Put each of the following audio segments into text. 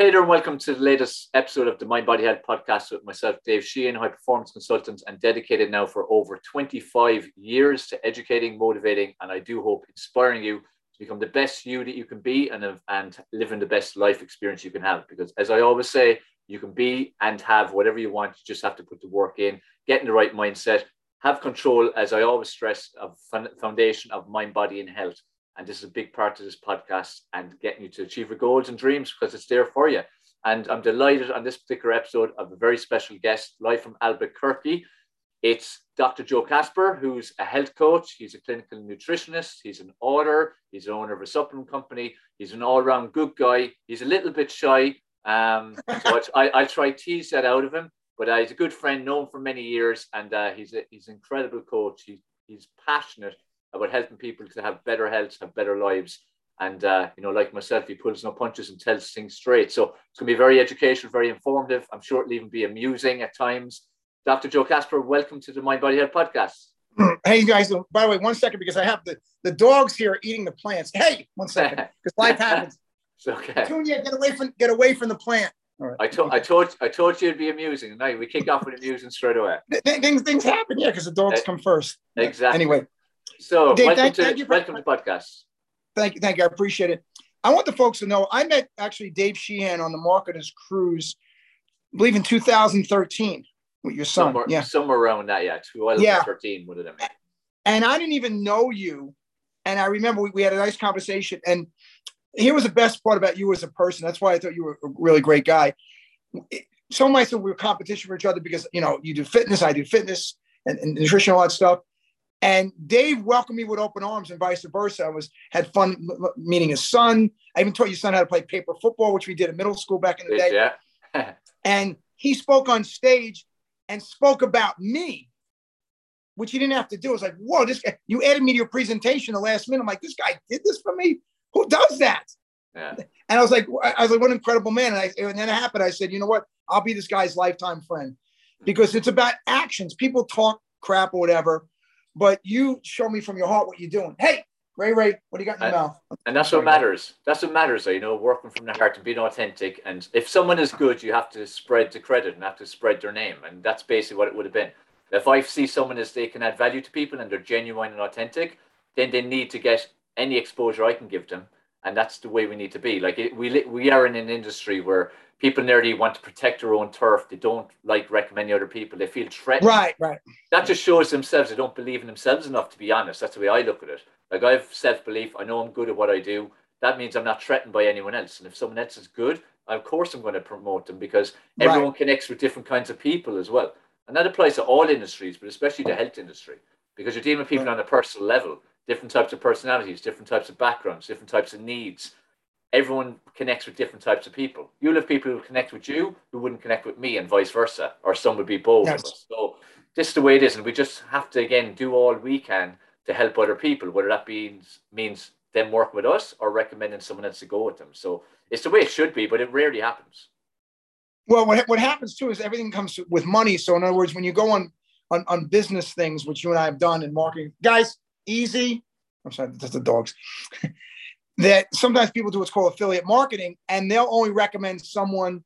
Hey there, and welcome to the latest episode of the Mind Body Health podcast with myself, Dave Sheahan, high performance consultant and dedicated now for over 25 years to educating, motivating, and I do hope inspiring you to become the best you that you can be and, and living the best life experience you can have. Because as I always say, you can be and have whatever you want. You just have to put the work in, get in the right mindset, have control, as I always stress, of foundation of mind, body, and health. And this is a big part of this podcast and getting you to achieve your goals and dreams because it's there for you. And I'm delighted on this particular episode of a very special guest, live from Albuquerque. It's Dr. Joe Kasper, who's a health coach. He's a clinical nutritionist. He's an author. He's the owner of a supplement company. He's an all round good guy. He's a little bit shy. Um, so I, I'll try tease that out of him. But uh, he's a good friend, known for many years, and uh, he's a, he's an incredible coach. He, he's passionate about helping people to have better health, have better lives. And, uh, you know, like myself, he pulls no punches and tells things straight. So it's going to be very educational, very informative. I'm sure it'll even be amusing at times. Dr. Joe Kasper, welcome to the Mind Body Health podcast. Hey, guys, by the way, one second, because I have the, the dogs here eating the plants. Hey, one second, because life happens. it's okay. Petunia, get away from get away from the plant. All right. I told I told I told you it'd be amusing. No, we kick off with amusing straight away. Th- things things happen, yeah, because the dogs uh, come first. Exactly. Anyway, so Dave, welcome, thank, to, thank you welcome to the podcast. Thank you, thank you. I appreciate it. I want the folks to know I met actually Dave Sheahan on the Marketers Cruise, I believe in 2013 with your son. Somewhere, yeah, somewhere around that. Yeah, 2013 yeah. would have been. And I didn't even know you, and I remember we, we had a nice conversation. And here was the best part about you as a person. That's why I thought you were a really great guy. Some might say we were competition for each other because you know you do fitness, I do fitness and, and nutrition, all that stuff. And Dave welcomed me with open arms and vice versa. I was had fun meeting his son. I even taught your son how to play paper football, which we did in middle school back in the day. Yeah. and he spoke on stage and spoke about me, which he didn't have to do. I was like, whoa, this guy, you added me to your presentation the last minute. I'm like, this guy did this for me. Who does that? Yeah. And I was like, I was like, what an incredible man. And, I, and then it happened. I said, you know what? I'll be this guy's lifetime friend because it's about actions. People talk crap or whatever but you show me from your heart what you're doing. Hey, Ray, Ray, what do you got in your and, mouth? And that's what matters. That's what matters, you know, working from the heart and being authentic. And if someone is good, you have to spread the credit and have to spread their name. And that's basically what it would have been. If I see someone as they can add value to people and they're genuine and authentic, then they need to get any exposure I can give them. And that's the way we need to be. Like it, we we are in an industry where people nearly want to protect their own turf. They don't like recommending other people. They feel threatened. Right, right. That just shows themselves they don't believe in themselves enough, to be honest. That's the way I look at it. Like I have self belief. I know I'm good at what I do. That means I'm not threatened by anyone else. And if someone else is good, of course I'm going to promote them because everyone right. connects with different kinds of people as well. And that applies to all industries, but especially the health industry, because you're dealing with people right. on a personal level, different types of personalities, different types of backgrounds, different types of needs everyone connects with different types of people. You'll have people who connect with you who wouldn't connect with me, and vice versa, or some would be both yes. So this is the way it is, and we just have to again do all we can to help other people, whether that means means them working with us or recommending someone else to go with them. So it's the way it should be, but it rarely happens. Well, what, what happens too is everything comes with money. So in other words, when you go on on, on business things, which you and I have done in marketing, guys, easy. I'm sorry, that's the dogs. that sometimes people do what's called affiliate marketing and they'll only recommend someone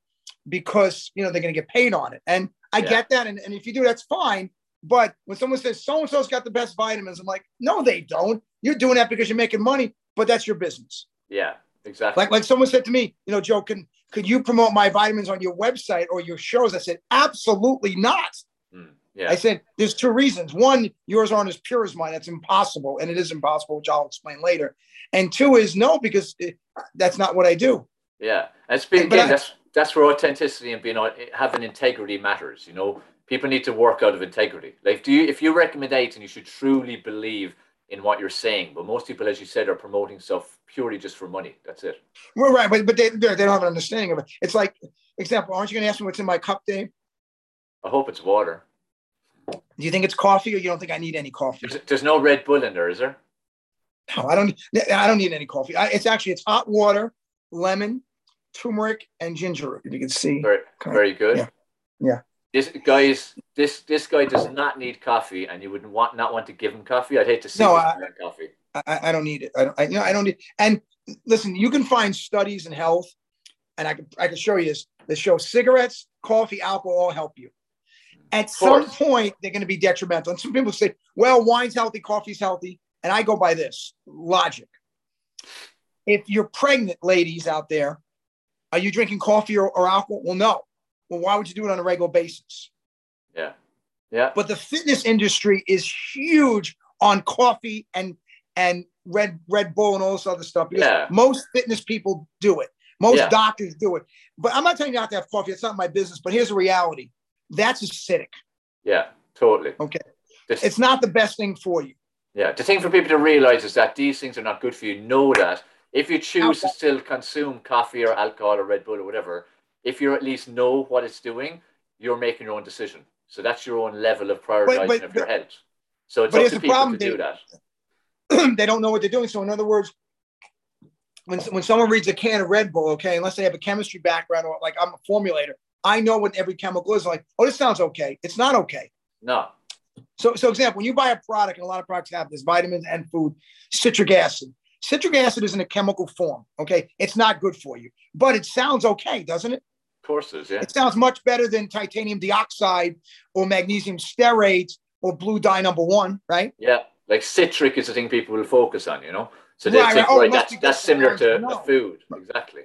because you know they're going to get paid on it. And i yeah. get that and, and if you do that's fine. But when someone says so and so's got the best vitamins i'm like no they don't. You're doing that because you're making money but that's your business. Yeah exactly. Like like someone said to me you know joe can could you promote my vitamins on your website or your shows? I said absolutely not. Mm, yeah. i said there's two reasons one yours aren't as pure as mine that's impossible and it is impossible which i'll explain later and two is no, because it, that's not what I do. Yeah, and speaking again, I, that's that's where authenticity and being having integrity matters. You know, people need to work out of integrity. Like, do you if you recommend anything, you should truly believe in what you're saying. But most people, as you said, are promoting stuff purely just for money. That's it. Well, right, but but they they don't have an understanding of it. It's like, example, aren't you going to ask me what's in my cup, Dave? I hope it's water. Do you think it's coffee, or you don't think I need any coffee? There's, there's no Red Bull in there, is there? No, I don't. I don't need any coffee. I, it's actually it's hot water, lemon, turmeric, and ginger. If you can see. Very, very good. Yeah. Yeah. This guys, this this guy does not need coffee, and you would want not want to give him coffee. I'd hate to see no, I, coffee. I, I don't need it. I don't. I, you know, I don't need. And listen, you can find studies in health, and I can I can show you this. They show cigarettes, coffee, alcohol help you. At some point, they're going to be detrimental. And some people say, "Well, wine's healthy, coffee's healthy," and I go by this logic. If you're pregnant, ladies out there, are you drinking coffee or, or alcohol? Well, no. Well, why would you do it on a regular basis? Yeah. Yeah. But the fitness industry is huge on coffee and and Red Red Bull and all this other stuff Yeah. most fitness people do it. Most Yeah. doctors do it. But I'm not telling you not to have coffee. It's not my business. But here's the reality: that's acidic. Yeah. Totally. Okay, This- it's not the best thing for you. Yeah, the thing for people to realize is that these things are not good for you. Know that if you choose to still consume coffee or alcohol or Red Bull or whatever, if you at least know what it's doing, you're making your own decision. So that's your own level of prioritizing but- of your but- health. So it's but up to the people problem, to do that. they don't know what they're doing. So in other words, when when someone reads a can of Red Bull, okay, unless they have a chemistry background or like I'm a formulator, I know what every chemical is. Like, oh, this sounds okay. It's not okay. No. So, so example, when you buy a product, and a lot of products have this vitamins and food, citric acid. Citric acid is in a chemical form. Okay, it's not good for you, but it sounds okay, doesn't it? Of Courses, yeah. It sounds much better than titanium dioxide or magnesium stearate or blue dye number one, right? Yeah. Like citric is the thing people will focus on, you know? So they Right, think, oh, right. Oh, right, that's, that's similar to No. a food. Exactly.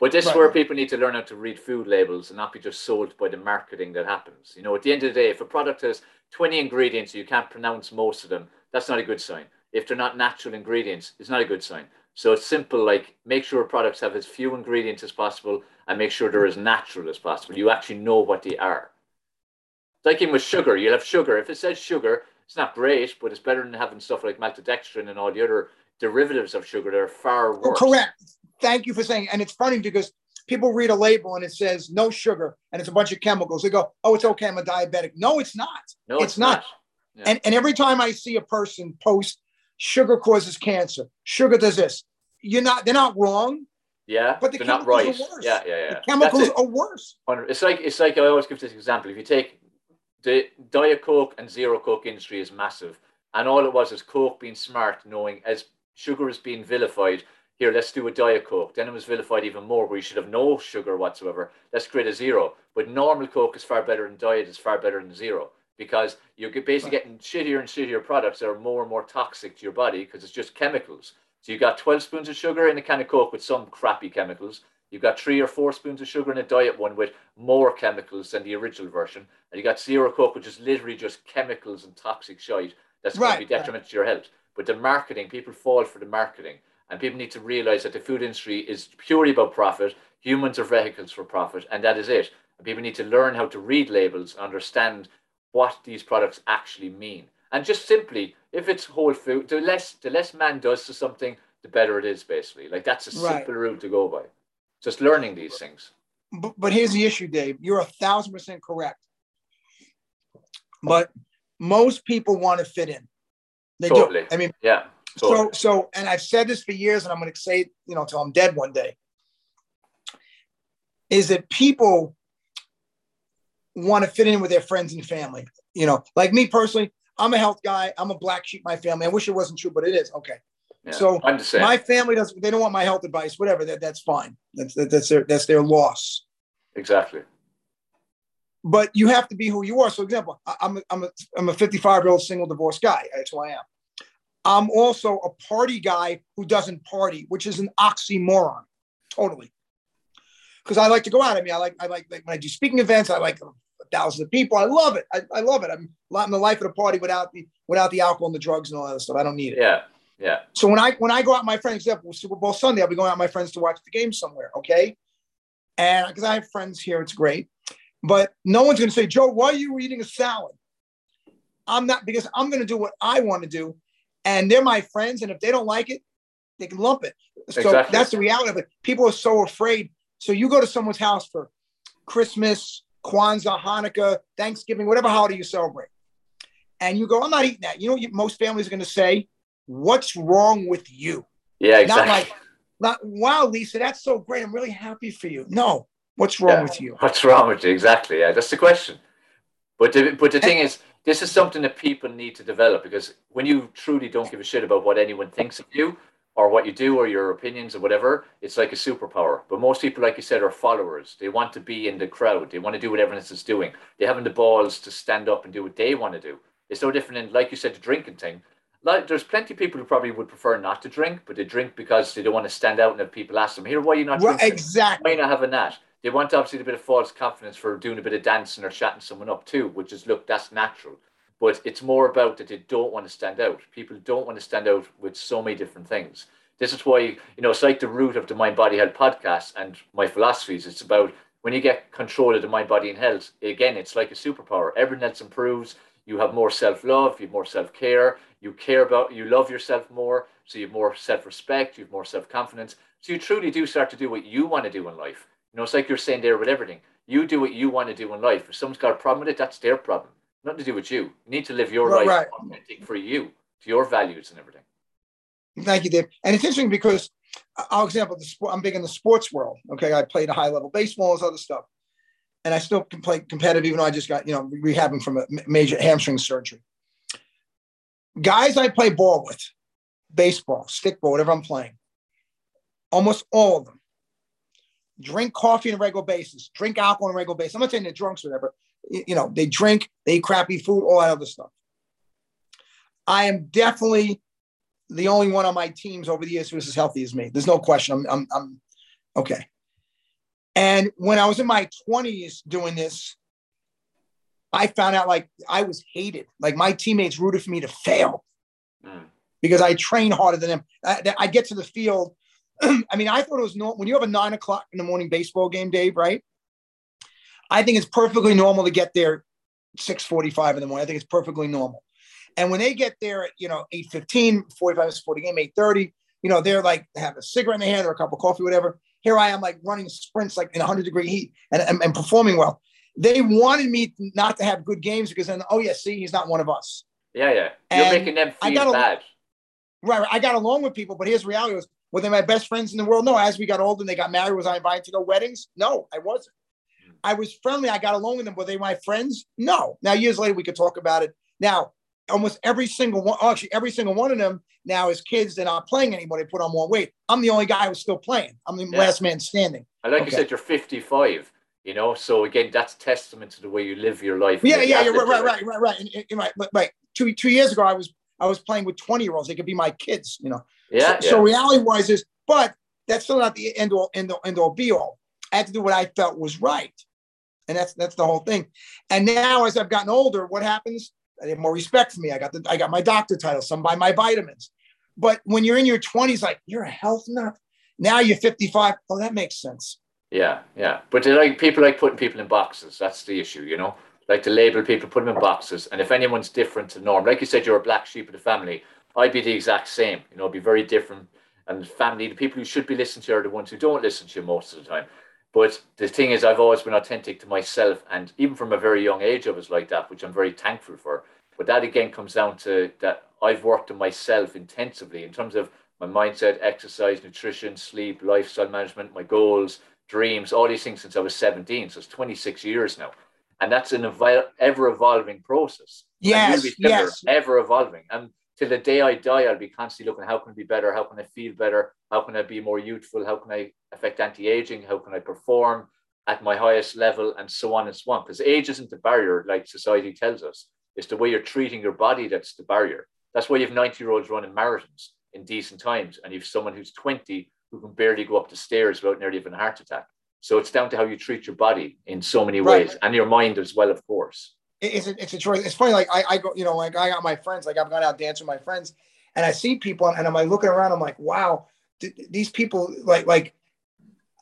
But this is where people need to learn how to read food labels and not be just sold by the marketing that happens. You know, at the end of the day, if a product has 20 ingredients, you can't pronounce most of them, that's not a good sign. If they're not natural ingredients, it's not a good sign. So it's simple, like make sure products have as few ingredients as possible and make sure they're as natural as possible. You actually know what they are. It's like even with sugar, you'll have sugar. If it says sugar, it's not great, but it's better than having stuff like maltodextrin and all the other derivatives of sugar that are far Oh, worse. correct. Thank you for saying. And it's funny because people read a label and it says no sugar and it's a bunch of chemicals. They go, "Oh, it's okay. I'm a diabetic." No, it's not. No, It's it's, not. not. Yeah. And and every time I see a person post, "Sugar causes cancer," "Sugar does this," you're not. They're not wrong. Yeah, But the they're not right. Yeah, yeah, yeah. The chemicals are worse. It's like it's like I always give this example. If you take the Diet Coke and Zero Coke industry is massive, and all it was is Coke being smart, knowing as sugar is being vilified. Here, let's do a Diet Coke. Then it was vilified even more, where you should have no sugar whatsoever. Let's create a zero. But normal Coke is far better than Diet is far better than zero because you're basically getting shittier and shittier products that are more and more toxic to your body because it's just chemicals. So you've got 12 spoons of sugar in a can of Coke with some crappy chemicals. You've got three or four spoons of sugar in a diet one with more chemicals than the original version. And you got zero Coke, which is literally just chemicals and toxic shite that's going to be detrimental to your health. But the marketing, people fall for the marketing. And people need to realize that the food industry is purely about profit. Humans are vehicles for profit, and that is it. And people need to learn how to read labels, understand what these products actually mean. And just simply, if it's whole food, the less the less man does to something, the better it is, basically. Like that's a Right. simple rule to go by. Just learning these things. But, but here's the issue, Dave. You're a thousand percent correct. But most people want to fit in. They Totally. do. I mean, Yeah. So so, and I've said this for years, and I'm going to say it, you know, till I'm dead one day. Is that people want to fit in with their friends and family? You know, like me personally, I'm a health guy. I'm a black sheep. My family. I wish it wasn't true, but it is. Okay. Yeah. so I'm the same. My family doesn't. They don't want my health advice. Whatever. That, that's fine. That's that, that's their that's their loss. exactly. but you have to be who you are. So, example, I- I'm a, I'm a, I'm a 55 year old single divorced guy. That's who I am. I'm also a party guy who doesn't party, which is an oxymoron, totally. Because I like to go out. I mean, I like I like, like when I do speaking events. I like thousands of people. I love it. I, I love it. I'm in the life of the party without the without the alcohol and the drugs and all that other stuff. I don't need it. Yeah. Yeah. So when I when I go out, my friends, example Super Bowl Sunday, I'll be going out with my friends to watch the game somewhere. Okay, and because I have friends here, it's great. But no one's going to say, Joe, why are you eating a salad? I'm not because I'm going to do what I want to do, and they're my friends, and if they don't like it, they can lump it. So Exactly. that's the reality of it. People are so afraid. So you go to someone's house for Christmas, Kwanzaa, Hanukkah, Thanksgiving, whatever holiday you celebrate, and you go, I'm not eating that. You know what you- most families are going to say? What's wrong with you? Yeah. Not Exactly. like, not wow, Lisa, that's so great. I'm really happy for you. No, what's wrong Yeah. with you? What's wrong with you? Exactly. Yeah, that's the question. But the, but the thing is, this is something that people need to develop because when you truly don't give a shit about what anyone thinks of you, or what you do or your opinions or whatever, it's like a superpower. But most people, like you said, are followers. They want to be in the crowd. They want to do what everyone else is doing. They haven't the balls to stand up and do what they want to do. It's no different than, like you said, the drinking thing. Like, there's plenty of people who probably would prefer not to drink, but they drink because they don't want to stand out and have people ask them, "Here, why are you not Well, drinking? exactly. Why not having that?" They want obviously a bit of false confidence for doing a bit of dancing or chatting someone up too, which is look, that's natural. But it's more about that they don't want to stand out. People don't want to stand out with so many different things. This is why, you know, it's like the root of the Mind Body Health podcast and my philosophies. It's about when you get control of the mind, body, and health, again, it's like a superpower. Everything else improves. You have more self love, you have more self care, you care about, you love yourself more. So you have more self respect, you have more self confidence. So you truly do start to do what you want to do in life. You know, it's like you're saying there with everything. You do what you want to do in life. If someone's got a problem with it, that's their problem. Nothing to do with you. You need to live your Right, life right. authentic for you, to your values and everything. Thank you, Dave. And it's interesting because I'll example the sport. I'm big in the sports world. Okay, I played a high level baseball, and other stuff, and I still can play competitive, even though I just got you know rehabbing from a major hamstring surgery. Guys, I play ball with, baseball, stickball, whatever I'm playing. Almost all of them drink coffee on a regular basis, drink alcohol on a regular basis. I'm not saying they're drunks or whatever. You know, they drink, they eat crappy food, all that other stuff. I am definitely the only one on my teams over the years who's as healthy as me. There's no question. I'm, I'm, I'm okay. And when I was in my 20s doing this, I found out like I was hated. Like my teammates rooted for me to fail Mm. because I train harder than them. I, I get to the field. I mean, I thought it was normal when you have a nine o'clock in the morning baseball game, Dave, right? I think it's perfectly normal to get there 6:45 in the morning. I think it's perfectly normal. And when they get there at, you know, 8:15, 45 minutes before the game, 8:30, you know, they're like have a cigarette in their hand or a cup of coffee, whatever. Here I am, like running sprints like in 100 degree heat and, and, and performing well. They wanted me not to have good games because then, oh yeah, see, he's not one of us. Yeah, yeah. You're And making them feel bad. Right, right. I got along with people, but here's reality: was were they my best friends in the world? No. As we got older and they got married, was I invited to their weddings? No, I wasn't. I was friendly. I got along with them. Were they my friends? No. Now years later, we could talk about it. Now, almost every single one, oh, actually every single one of them now is kids. They're not playing anymore. They put on more weight. I'm the only guy who's still playing. I'm the Yeah. last man standing. And like Okay. you said, you're 55, you know, so again, that's testament to the way you live your life. Yeah, yeah, you're right, right, right, right, right. Right, but right. Two two years ago, I was I was playing with 20 year olds. They could be my kids, you know. Yeah, so, yeah. so reality wise is, but that's still not the end all, end all, end all be all. I had to do what I felt was right. And that's that's the whole thing. And now as I've gotten older, what happens? I have more respect for me. I got the I got my doctor title, some buy my vitamins. But when you're in your 20s, like you're a health nut. Now you're 55. Oh, that makes sense. Yeah, yeah. But like people like putting people in boxes. That's the issue, you know. Like to label people, put them in boxes. And if anyone's different to norm, like you said, you're a black sheep of the family. I'd be the exact same. You know, be very different. And family, the people who should be listening to you are the ones who don't listen to you most of the time. But the thing is, I've always been authentic to myself, and even from a very young age, I was like that, which I'm very thankful for. But that again comes down to that I've worked on myself intensively in terms of my mindset, exercise, nutrition, sleep, lifestyle management, my goals, dreams, all these things since I was 17. So it's 26 years now. And that's an evol- ever evolving process. Yes, similar, yes. ever evolving. And till the day I die, I'll be constantly looking how can I be better? How can I feel better? How can I be more youthful? How can I affect anti aging? How can I perform at my highest level? And so on and so on. Because age isn't the barrier, like society tells us. It's the way you're treating your body that's the barrier. That's why you have 90 year olds running marathons in decent times, and you have someone who's 20 who can barely go up the stairs without nearly having a heart attack. So it's down to how you treat your body in so many Right. ways, and your mind as well, of course. It's a, it's a choice. It's funny. Like I, I go, you know, like I got my friends, like I've gone out dancing with my friends and I see people and I'm like looking around, I'm like, wow, th- these people like, like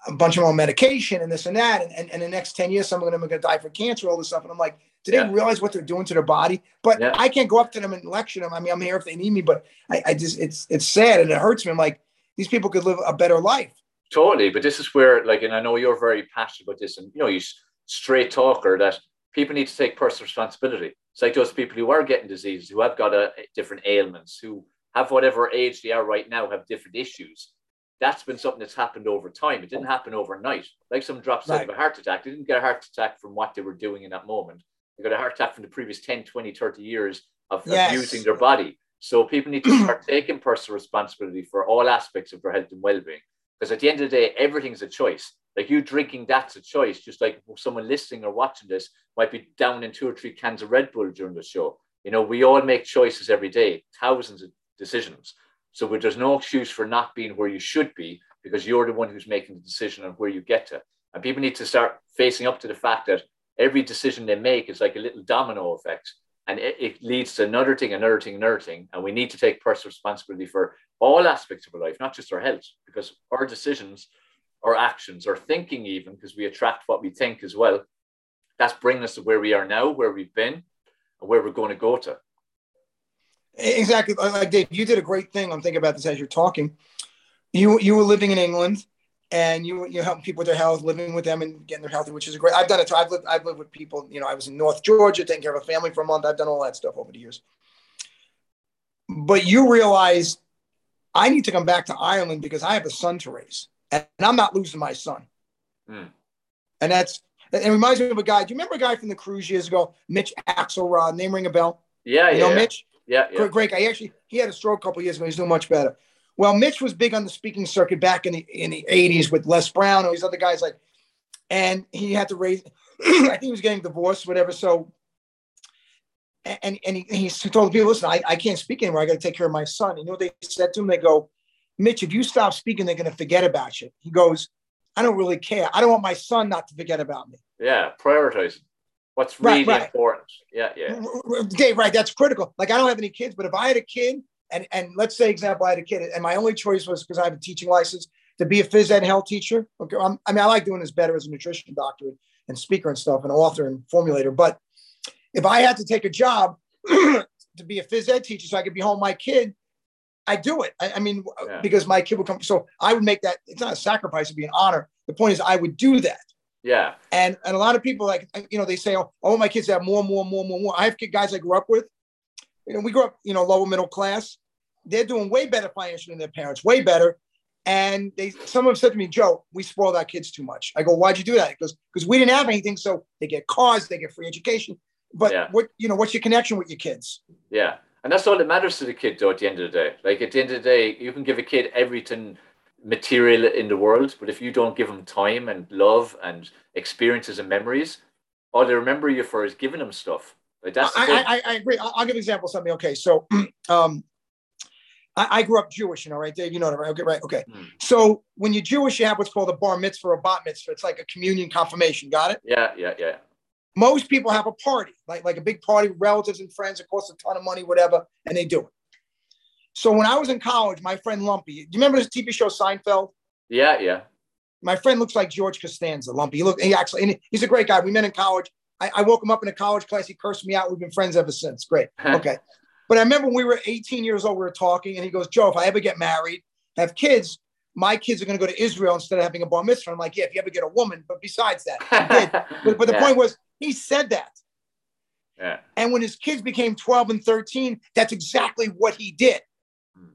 a bunch of them on medication and this and that. And, and, and the next 10 years, some of them are going to die for cancer, all this stuff. And I'm like, do they Yeah. realize what they're doing to their body? But Yeah. I can't go up to them and lecture them. I mean, I'm here if they need me, but I, I just, it's, it's sad and it hurts me. I'm like, these people could live a better life. Totally, but this is where, like, and I know you're very passionate about this, and you know, you straight talker that people need to take personal responsibility. It's like those people who are getting diseases, who have got a, different ailments, who have whatever age they are right now, have different issues. That's been something that's happened over time. It didn't happen overnight. Like someone drops dead of a heart attack, they didn't get a heart attack from what they were doing in that moment. They got a heart attack from the previous 10, 20, 30 years of Yes. abusing their body. So people need to start taking personal responsibility for all aspects of their health and well-being. Because at the end of the day, everything's a choice. Like you drinking, that's a choice. Just like someone listening or watching this might be down in two or three cans of Red Bull during the show. You know, we all make choices every day, thousands of decisions. So there's no excuse for not being where you should be because you're the one who's making the decision on where you get to. And people need to start facing up to the fact that every decision they make is like a little domino effect. And it, it leads to another thing, another thing, another thing. And we need to take personal responsibility for all aspects of our life, not just our health, because our decisions, our actions, our thinking, even because we attract what we think as well, that's bringing us to where we are now, where we've been, and where we're going to go to. Exactly. Like Dave, you did a great thing. I'm thinking about this as you're talking. You you were living in England and you you helping people with their health, living with them and getting their healthy, which is a great. I've done it. Too. I've lived I've lived with people. You know, I was in North Georgia taking care of a family for a month. I've done all that stuff over the years. But you realize I need to come back to Ireland because I have a son to raise, and I'm not losing my son. Mm. And that's it reminds me of a guy. Do you remember a guy from the cruise years ago, Mitch Axelrod? Name ring a bell? Yeah, you yeah. know Mitch? Yeah, yeah. Great, great guy. He actually he had a stroke a couple years ago. He's doing much better. Well, Mitch was big on the speaking circuit back in the in the 80s with Les Brown and these other guys like, and he had to raise, I think he was getting divorced, whatever. So and and he, he told people, listen, I, I can't speak anymore. I got to take care of my son. You know what they said to him? They go, Mitch, if you stop speaking, they're going to forget about you. He goes, I don't really care. I don't want my son not to forget about me. Yeah, prioritizing what's really right, right. important. Yeah, yeah. Dave, right. That's critical. Like I don't have any kids, but if I had a kid, and and let's say example, I had a kid, and my only choice was because I have a teaching license to be a phys ed health teacher. Okay, I'm, i mean, I like doing this better as a nutrition doctor and speaker and stuff, and author and formulator. But if I had to take a job to be a phys ed teacher so I could be home with my kid, I do it. I, I mean, yeah. because my kid would come. So I would make that. It's not a sacrifice; it'd be an honor. The point is, I would do that. Yeah. And and a lot of people like you know they say, oh, oh my kids have more, more, more, more, more. I have guys I grew up with. You know, we grew up, you know, lower middle class. They're doing way better financially than their parents, way better. And they some of them said to me, Joe, we spoiled our kids too much. I go, why'd you do that? Because because we didn't have anything, so they get cars, they get free education. But yeah. what you know, what's your connection with your kids? Yeah. And that's all that matters to the kid, though, at the end of the day. Like, at the end of the day, you can give a kid everything material in the world, but if you don't give them time and love and experiences and memories, all they remember you for is giving them stuff. Like that's I, I, I, agree. I'll, I'll, give an example of something. Okay, so um, I, I, grew up Jewish, you know, right, Dave? You know that, right? Okay, right. Okay. Hmm. So when you're Jewish, you have what's called a bar mitzvah or a bat mitzvah. It's like a communion confirmation. Got it? Yeah, yeah, yeah. Most people have a party, like like a big party, relatives and friends. It costs a ton of money, whatever, and they do it. So when I was in college, my friend Lumpy, do you remember this TV show Seinfeld? Yeah, yeah. My friend looks like George Costanza, Lumpy. He look, he actually, he's a great guy. We met in college. I, I, woke him up in a college class. He cursed me out. We've been friends ever since. Great. okay. But I remember when we were 18 years old, we were talking, and he goes, Joe, if I ever get married, have kids, my kids are going to go to Israel instead of having a bar mitzvah. I'm like, yeah, if you ever get a woman. But besides that, did. but, but the yeah. point was, he said that. Yeah. And when his kids became 12 and 13, that's exactly what he did hmm.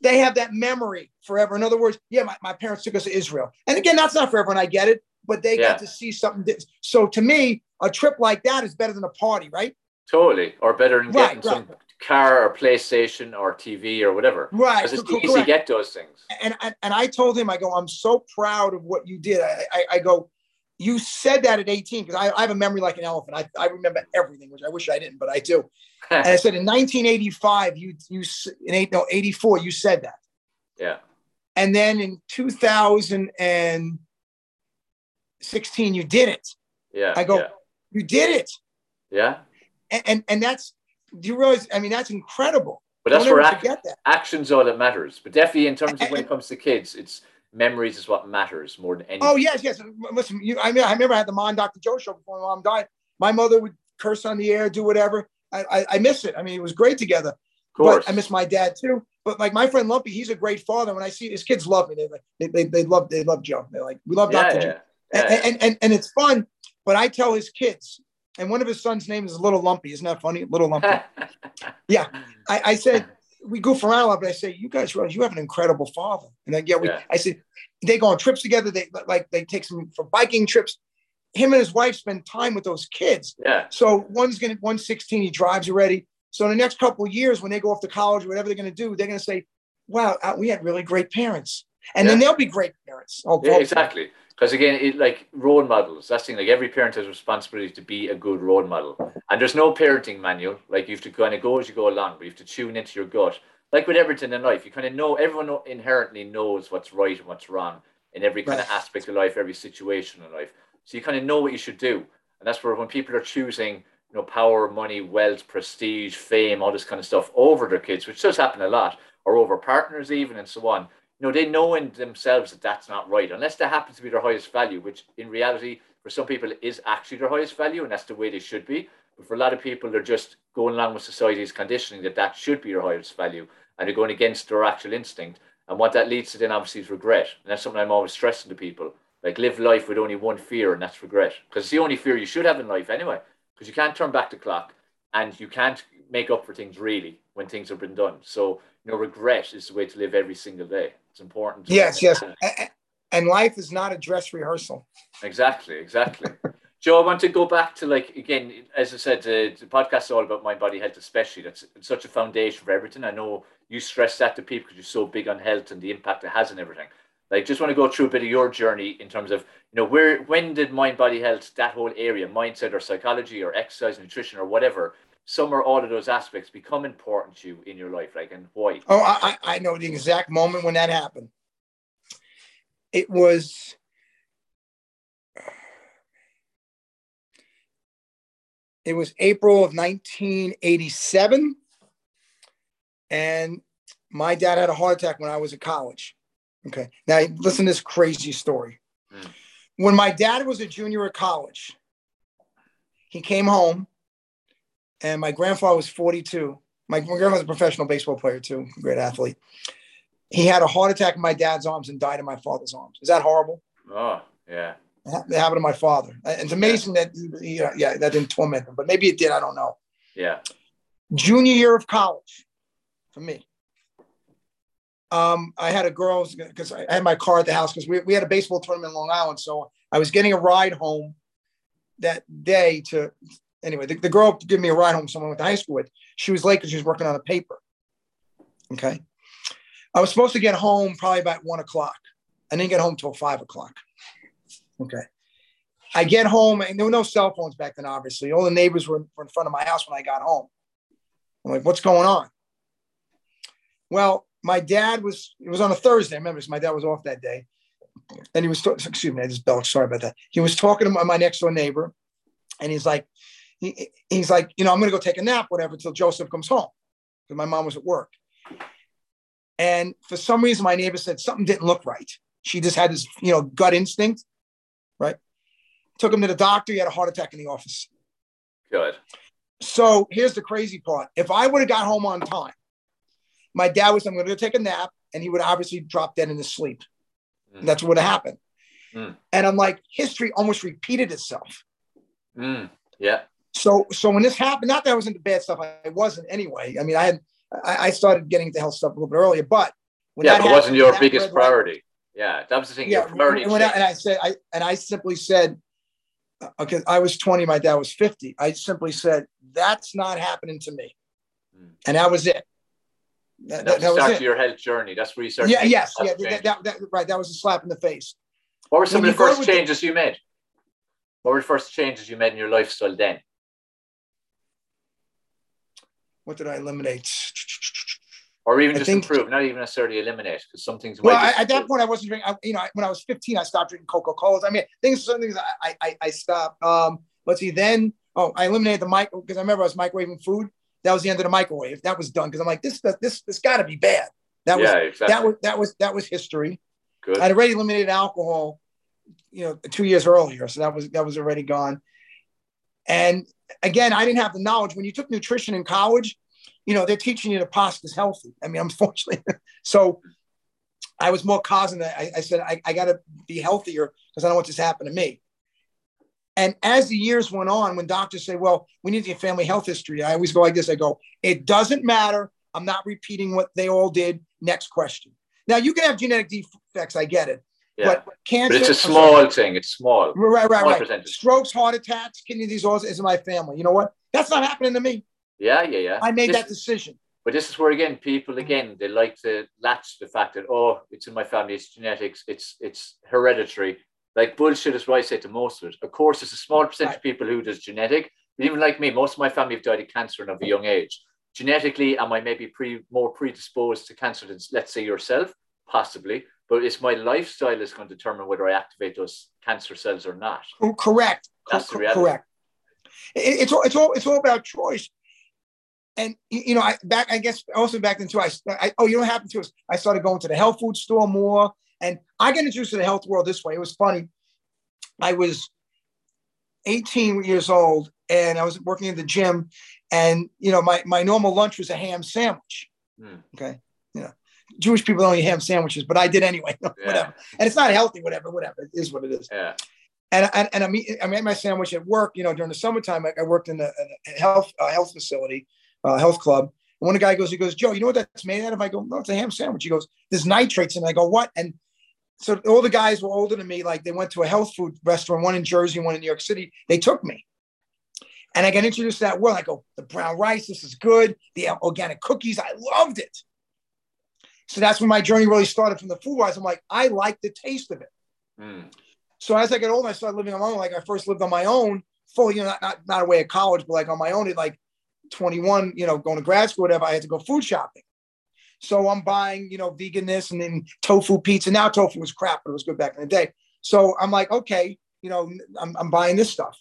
they have that memory forever. In other words, yeah, my, my parents took us to Israel. And again, that's not forever, and I get it, but they yeah. got to see something. That, so to me, a trip like that is better than a party, right? Totally. Or better than right, getting right. some car or PlayStation or TV or whatever. Right. Because it's easy to get those things. And, and, and I told him, I go, I'm so proud of what you did. I, I, I go, you said that at 18 because I, I, have a memory like an elephant. I, I remember everything, which I wish I didn't, but I do. and I said in 1985, you you in eight no 84, you said that. Yeah. And then in 2016, you did it. Yeah. I go, yeah. You did it. Yeah. And, and and that's do you realize? I mean, that's incredible. But that's Don't where that. action's all that matters. But definitely in terms of when it comes to kids, it's memories is what matters more than oh, anything. Oh yes, yes. Listen, you, I mean, I remember I had the Mom Dr. Joe show before my mom died. My mother would curse on the air, do whatever. I, I, I miss it. I mean, it was great together. But I miss my dad too. But like my friend Lumpy, he's a great father. When I see his kids love me, they like they, they, they love they love Joe. They're like we love yeah, Dr. Yeah. Joe, yeah. And, and, and and it's fun. But I tell his kids, and one of his sons' name is Little Lumpy. Isn't that funny? Little Lumpy. yeah. I, I said we goof around a lot, but I say you guys realize you have an incredible father. And like yeah, we. I said they go on trips together. They like they take some for biking trips. Him and his wife spend time with those kids. Yeah. So one's gonna one's 16, he drives already. So in the next couple of years, when they go off to college, or whatever they're going to do, they're going to say, "Wow, uh, we had really great parents," and yeah. then they'll be great parents. Oh, yeah, exactly. Because again, it, like role models, that's the thing. Like every parent has a responsibility to be a good role model, and there's no parenting manual. Like you have to kind of go as you go along, but you have to tune into your gut. Like with everything in life, you kind of know everyone inherently knows what's right and what's wrong in every kind right. of aspect of life, every situation in life. So you kind of know what you should do, and that's where when people are choosing, you know, power, money, wealth, prestige, fame, all this kind of stuff over their kids, which does happen a lot, or over partners even, and so on know, they know in themselves that that's not right, unless that happens to be their highest value, which in reality, for some people, is actually their highest value, and that's the way they should be. But for a lot of people, they're just going along with society's conditioning that that should be your highest value, and they're going against their actual instinct. And what that leads to then obviously is regret. And that's something I'm always stressing to people. Like live life with only one fear, and that's regret. Because it's the only fear you should have in life anyway. Because you can't turn back the clock and you can't make up for things really when things have been done. So, you know, regret is the way to live every single day. It's important. Yes, yes. And life is not a dress rehearsal. Exactly, exactly. Joe, I want to go back to like again, as I said, uh, the podcast is all about mind, body, health, especially. That's such a foundation for everything. I know you stress that to people because you're so big on health and the impact it has on everything. Like, just want to go through a bit of your journey in terms of, you know, where, when did mind, body, health, that whole area, mindset or psychology or exercise, nutrition or whatever, some or all of those aspects become important to you in your life, like, and why? Oh, I, I know the exact moment when that happened. It was it was April of 1987, and my dad had a heart attack when I was in college. Okay, now listen to this crazy story. Mm. When my dad was a junior at college, he came home and my grandfather was 42. My, my grandfather's a professional baseball player too, great athlete. He had a heart attack in my dad's arms and died in my father's arms. Is that horrible? Oh, yeah. It happened to my father. It's amazing yeah. that, he, yeah, that didn't torment him, but maybe it did. I don't know. Yeah. Junior year of college for me. Um, I had a girl because I had my car at the house because we, we had a baseball tournament in Long Island. So I was getting a ride home that day to anyway, the, the girl gave me a ride home, someone went to high school with. She was late because she was working on a paper. Okay. I was supposed to get home probably about one o'clock. I didn't get home till five o'clock. Okay. I get home and there were no cell phones back then, obviously. All the neighbors were, were in front of my house when I got home. I'm like, what's going on? Well, my dad was, it was on a Thursday. I remember my dad was off that day. And he was, excuse me, I just belched. Sorry about that. He was talking to my, my next door neighbor and he's like, he, he's like, you know, I'm going to go take a nap, whatever, until Joseph comes home because my mom was at work. And for some reason, my neighbor said something didn't look right. She just had this, you know, gut instinct, right? Took him to the doctor. He had a heart attack in the office. Good. So here's the crazy part. If I would have got home on time, my dad was, I'm going to go take a nap, and he would obviously drop dead in his sleep. Mm. That's what would have happened. Mm. And I'm like, history almost repeated itself. Mm. Yeah. So, so when this happened, not that I was into bad stuff, I wasn't anyway. I mean, I had, I, I started getting into health stuff a little bit earlier, but when yeah, but happened, wasn't your biggest priority. yeah, that was the thing. Yeah, priority. And, I, and I said, I and I simply said, okay, I was 20, my dad was 50. I simply said, that's not happening to me, hmm. and that was it. That, that, that was it. your health journey. That's where you started. Yeah, yes, yeah, that, that, that, right. That was a slap in the face. What were some when of the first changes the, you made? What were the first changes you made in your lifestyle then? What did I eliminate? Or even just think, improve, not even necessarily eliminate, because some things. Well, I, at that point, I wasn't drinking. I, you know, when I was 15, I stopped drinking Coca Colas. I mean, things, some things I, I, I stopped. Um, let's see. Then, oh, I eliminated the mic because I remember I was microwaving food. That was the end of the microwave. That was done because I'm like, this, this, this got to be bad. That was, yeah, exactly. that was, that was, that was history. Good. I'd already eliminated alcohol, you know, two years earlier, so that was that was already gone. And again, I didn't have the knowledge when you took nutrition in college you know, they're teaching you the pasta is healthy. I mean, unfortunately, so I was more cognizant. I, I said, I, I got to be healthier because I don't want this to happen to me. And as the years went on, when doctors say, well, we need to your family health history, I always go like this I go, it doesn't matter. I'm not repeating what they all did. Next question. Now, you can have genetic defects. I get it. Yeah. But cancer. But it's a small thing. It's small. Right, right, small right. Percentage. Strokes, heart attacks, kidney disorders is in my family. You know what? That's not happening to me. Yeah, yeah, yeah. I made This- that decision. But this is where again, people again they like to latch the fact that oh, it's in my family, it's genetics, it's it's hereditary. Like bullshit is what I say to most of it. Of course, there's a small percentage Right. of people who does genetic. But even like me, most of my family have died of cancer and of a young age. Genetically, am I maybe pre more predisposed to cancer than let's say yourself? Possibly. But it's my lifestyle is going to determine whether I activate those cancer cells or not. Correct. That's the reality. correct. It- it's all it's all it's all about choice. And you know, I back I guess also back then too. I, I oh, you know what happened to us? I started going to the health food store more, and I got introduced to the health world this way. It was funny. I was 18 years old, and I was working in the gym, and you know, my my normal lunch was a ham sandwich. Hmm. Okay, Jewish people don't eat ham sandwiches, but I did anyway. Yeah. whatever, and it's not healthy. Whatever, whatever. It is what it is Yeah. and and, and I, mean, I made my sandwich at work. You know, during the summertime, I, I worked in a, a health a health facility, a health club. And when the guy goes, he goes, Joe, you know what that's made out of? I go, no, it's a ham sandwich. He goes, there's nitrates, and I go, what? And so all the guys were older than me. Like they went to a health food restaurant, one in Jersey, one in New York City. They took me, and I got introduced to that world. I go, the brown rice, this is good. The uh, organic cookies, I loved it. So that's when my journey really started from the food wise. I'm like, I like the taste of it. Hmm. So as I got older, I started living alone. Like I first lived on my own, fully, you know, not, not, not away at college, but like on my own at like 21, you know, going to grad school, whatever, I had to go food shopping. So I'm buying, you know, vegan this and then tofu pizza. Now tofu was crap, but it was good back in the day. So I'm like, okay, you know, I'm, I'm buying this stuff.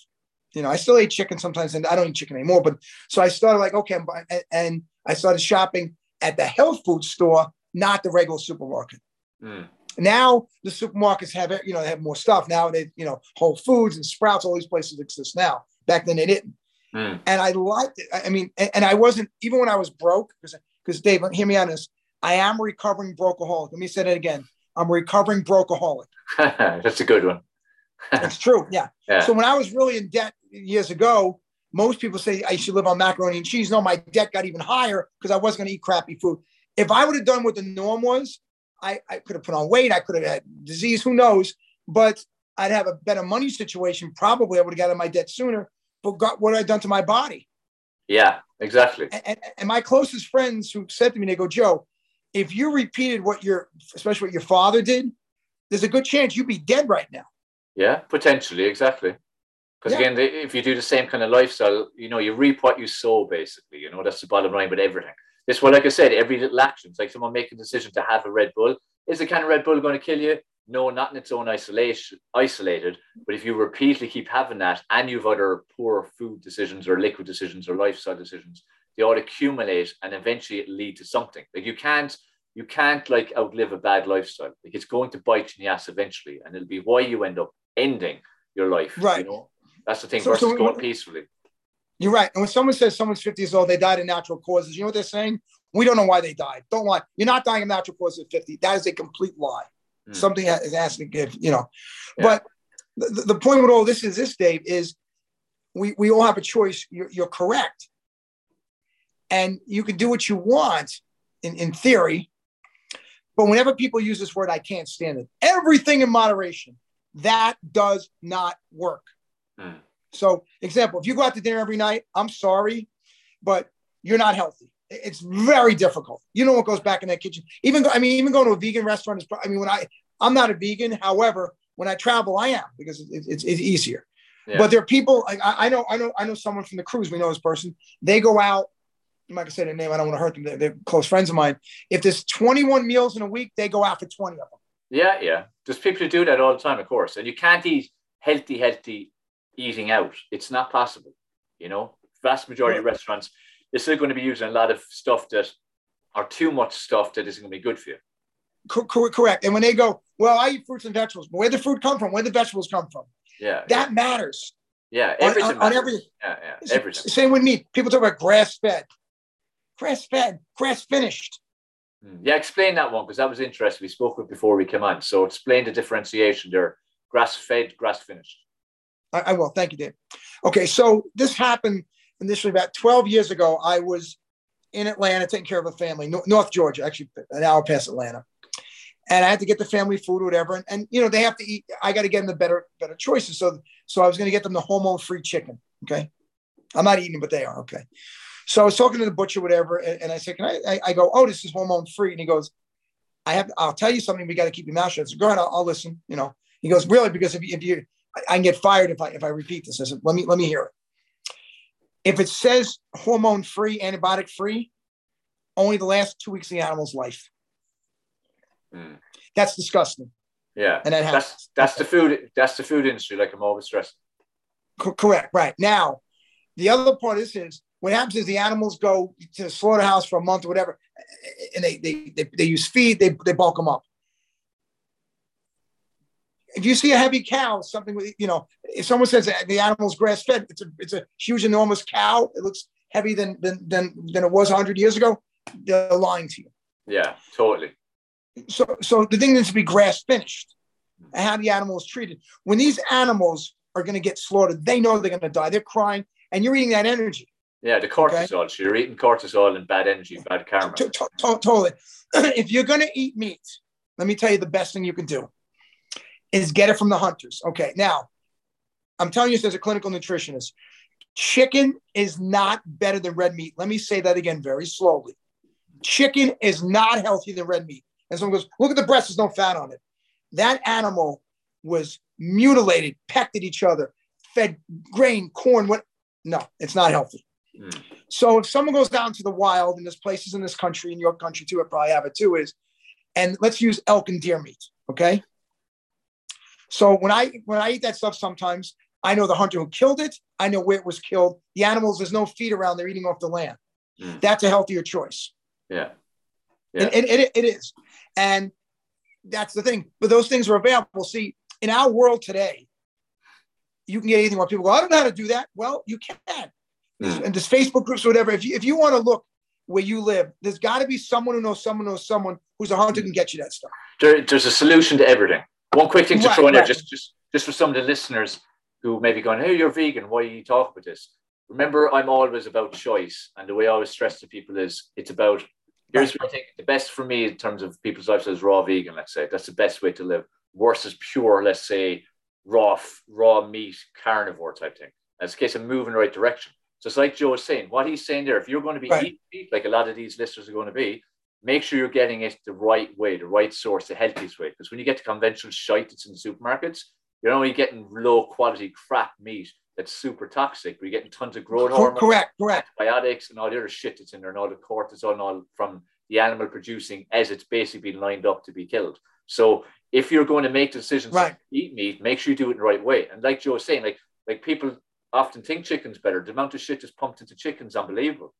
You know, I still eat chicken sometimes, and I don't eat chicken anymore. But so I started like, okay, I'm buying, and I started shopping at the health food store, not the regular supermarket. Hmm. now the supermarkets have you know they have more stuff. Now they you know whole foods and sprouts all these places exist now. Back then they didn't. Hmm. and i liked it. I mean and, and i wasn't even when i was broke because because dave hear me on this. I am a recovering brokeaholic. Let me say that again. I'm a recovering brokeaholic. That's a good one. That's true yeah. Yeah. so when i was really in debt years ago most people say i should live on macaroni and cheese. No my debt got even higher because i wasn't going to eat crappy food if i would have done what the norm was I, I could have put on weight. I could have had disease. Who knows? But I'd have a better money situation. Probably I would have got out of my debt sooner. But got what I've done to my body. Yeah, exactly. And, and, and my closest friends who said to me, they go, Joe, if you repeated what your, especially what your father did, there's a good chance you'd be dead right now. Yeah, potentially, exactly. Because Yeah. again, if you do the same kind of lifestyle, you know, you reap what you sow, basically. You know, that's the bottom line with everything. This one, like I said, every little action, it's like someone making a decision to have a Red Bull. Is the can of Red Bull going to kill you? No, not in its own isolation, isolated. But if you repeatedly keep having that, and you've other poor food decisions or liquid decisions or lifestyle decisions, they all accumulate, and eventually it lead to something. Like you can't, you can't like outlive a bad lifestyle. Like it's going to bite you in the ass eventually, and it'll be why you end up ending your life. Right. You know, that's the thing. So- versus so- going peacefully. You're right. And when someone says someone's 50 years old, they died of natural causes, you know what they're saying? We don't know why they died. Don't lie. You're not dying of natural causes at 50. That is a complete lie. Hmm. Something has has to give, you know. Yeah. But the, the point with all this is this, Dave, is we, we all have a choice. You're, you're correct. And you can do what you want in, in theory. But whenever people use this word, I can't stand it. Everything in moderation. That does not work. Hmm. So, example, if you go out to dinner every night, I'm sorry, but you're not healthy. It's very difficult. You know what goes back in that kitchen. Even I mean, even going to a vegan restaurant is. I mean, when I I'm not a vegan. However, when I travel, I am because it, it's, it's easier. Yeah. But there are people. I, I know. I know. I know someone from the cruise. We know this person. They go out. I'm not gonna say their name. I don't want to hurt them. They're, they're close friends of mine. If there's 21 meals in a week, they go out for 20 of them. Yeah, yeah. There's people who do that all the time, of course. And you can't eat healthy, healthy eating out. It's not possible. You know, vast majority of restaurants, they're still going to be using a lot of stuff that are too much stuff that isn't going to be good for you. Co- co- correct. And when they go, well, I eat fruits and vegetables. But where the fruit come from? Where the vegetables come from? Yeah. That matters. yeah. on- Everything. on- on every- yeah, yeah. Everything. Same with meat. People talk about grass fed, grass fed, grass finished. Mm. Yeah, explain that one because that was interesting. We spoke with before we came on. So explain the differentiation there. Grass fed, grass finished. I, I will. Thank you, Dave. Okay, so this happened initially about 12 years ago. I was in Atlanta taking care of a family, Nor- North Georgia, actually an hour past Atlanta. And I had to get the family food or whatever. And, and you know, they have to eat. I got to get them the better, better choices. So, so I was going to get them the hormone free chicken. Okay. I'm not eating, but they are. Okay. So I was talking to the butcher, whatever, and, and I said, "Can I, I?" I go, "Oh, this is hormone free," and he goes, "I have. I'll tell you something. We got to keep your mouth shut." So go ahead. I'll, I'll, listen. You know. He goes, "Really? Because if you, if you, I, can get fired if I if I repeat this." I said, "Let me let me hear it." If it says hormone free, antibiotic free, only the last two weeks of the animal's life. Mm. That's disgusting. Yeah, and that that's that's the food that's the food industry. Like I'm always stressing. Co- correct. Right now, the other part is is what happens is the animals go to the slaughterhouse for a month or whatever, and they they they, they use feed. They they bulk them up. If you see a heavy cow, something with you know, if someone says the animal's grass fed, it's a it's a huge enormous cow. It looks heavy than than than, than it was 100 years ago. They're lying to you. Yeah, totally so so the thing needs to be grass finished and how the animal is treated. When these animals are going to get slaughtered, they know they're going to die. They're crying, and you're eating that energy. Yeah, the cortisol. Okay? So you're eating cortisol and bad energy, bad karma. Totally. if you're going to eat meat, let me tell you the best thing you can do is get it from the hunters. Okay, now I'm telling you this as a clinical nutritionist. Chicken is not better than red meat. Let me say that again very slowly. Chicken is not healthier than red meat. And someone goes, look at the breast, there's no fat on it. That animal was mutilated, pecked at each other, fed grain, corn. What? No, it's not healthy. Mm. So if someone goes down to the wild, and there's places in this country, in your country too, I probably have it too, is, and let's use elk and deer meat, okay? So when I when I eat that stuff, sometimes I know the hunter who killed it. I know where it was killed. The animals, there's no feed around; they're eating off the land. Mm. That's a healthier choice. Yeah. Yeah. It, it, it is. And that's the thing. But those things are available. See, in our world today, you can get anything where people go, I don't know how to do that. Well, you can. Mm. And there's Facebook groups or whatever. If you, if you want to look where you live, there's got to be someone who knows someone who knows someone who's a hunter mm. can get you that stuff. There, there's a solution to everything. One quick thing to right, throw in right. there, just, just, just for some of the listeners who may be going, hey, you're vegan. Why are you talking about this? Remember, I'm always about choice. And the way I always stress to people is it's about Here's what I think the best for me in terms of people's lifestyle is raw vegan, let's say. That's the best way to live versus pure, let's say, raw raw meat carnivore type thing. It's a case of moving in the right direction. So it's like Joe was saying, what he's saying there, if you're going to be right. eating meat, like a lot of these listeners are going to be, make sure you're getting it the right way, the right source, the healthiest way. Because when you get to conventional shite that's in the supermarkets, you're only getting low quality crap meat that's super toxic. We're getting tons of growth hormones, correct, correct, antibiotics, and all the other shit that's in there, and all the cortisol and all from the animal producing as it's basically been lined up to be killed. So if you're going to make decisions right. to eat meat, make sure you do it the right way. And like Joe was saying, like like people often think chicken's better. The amount of shit that's pumped into chicken's unbelievable.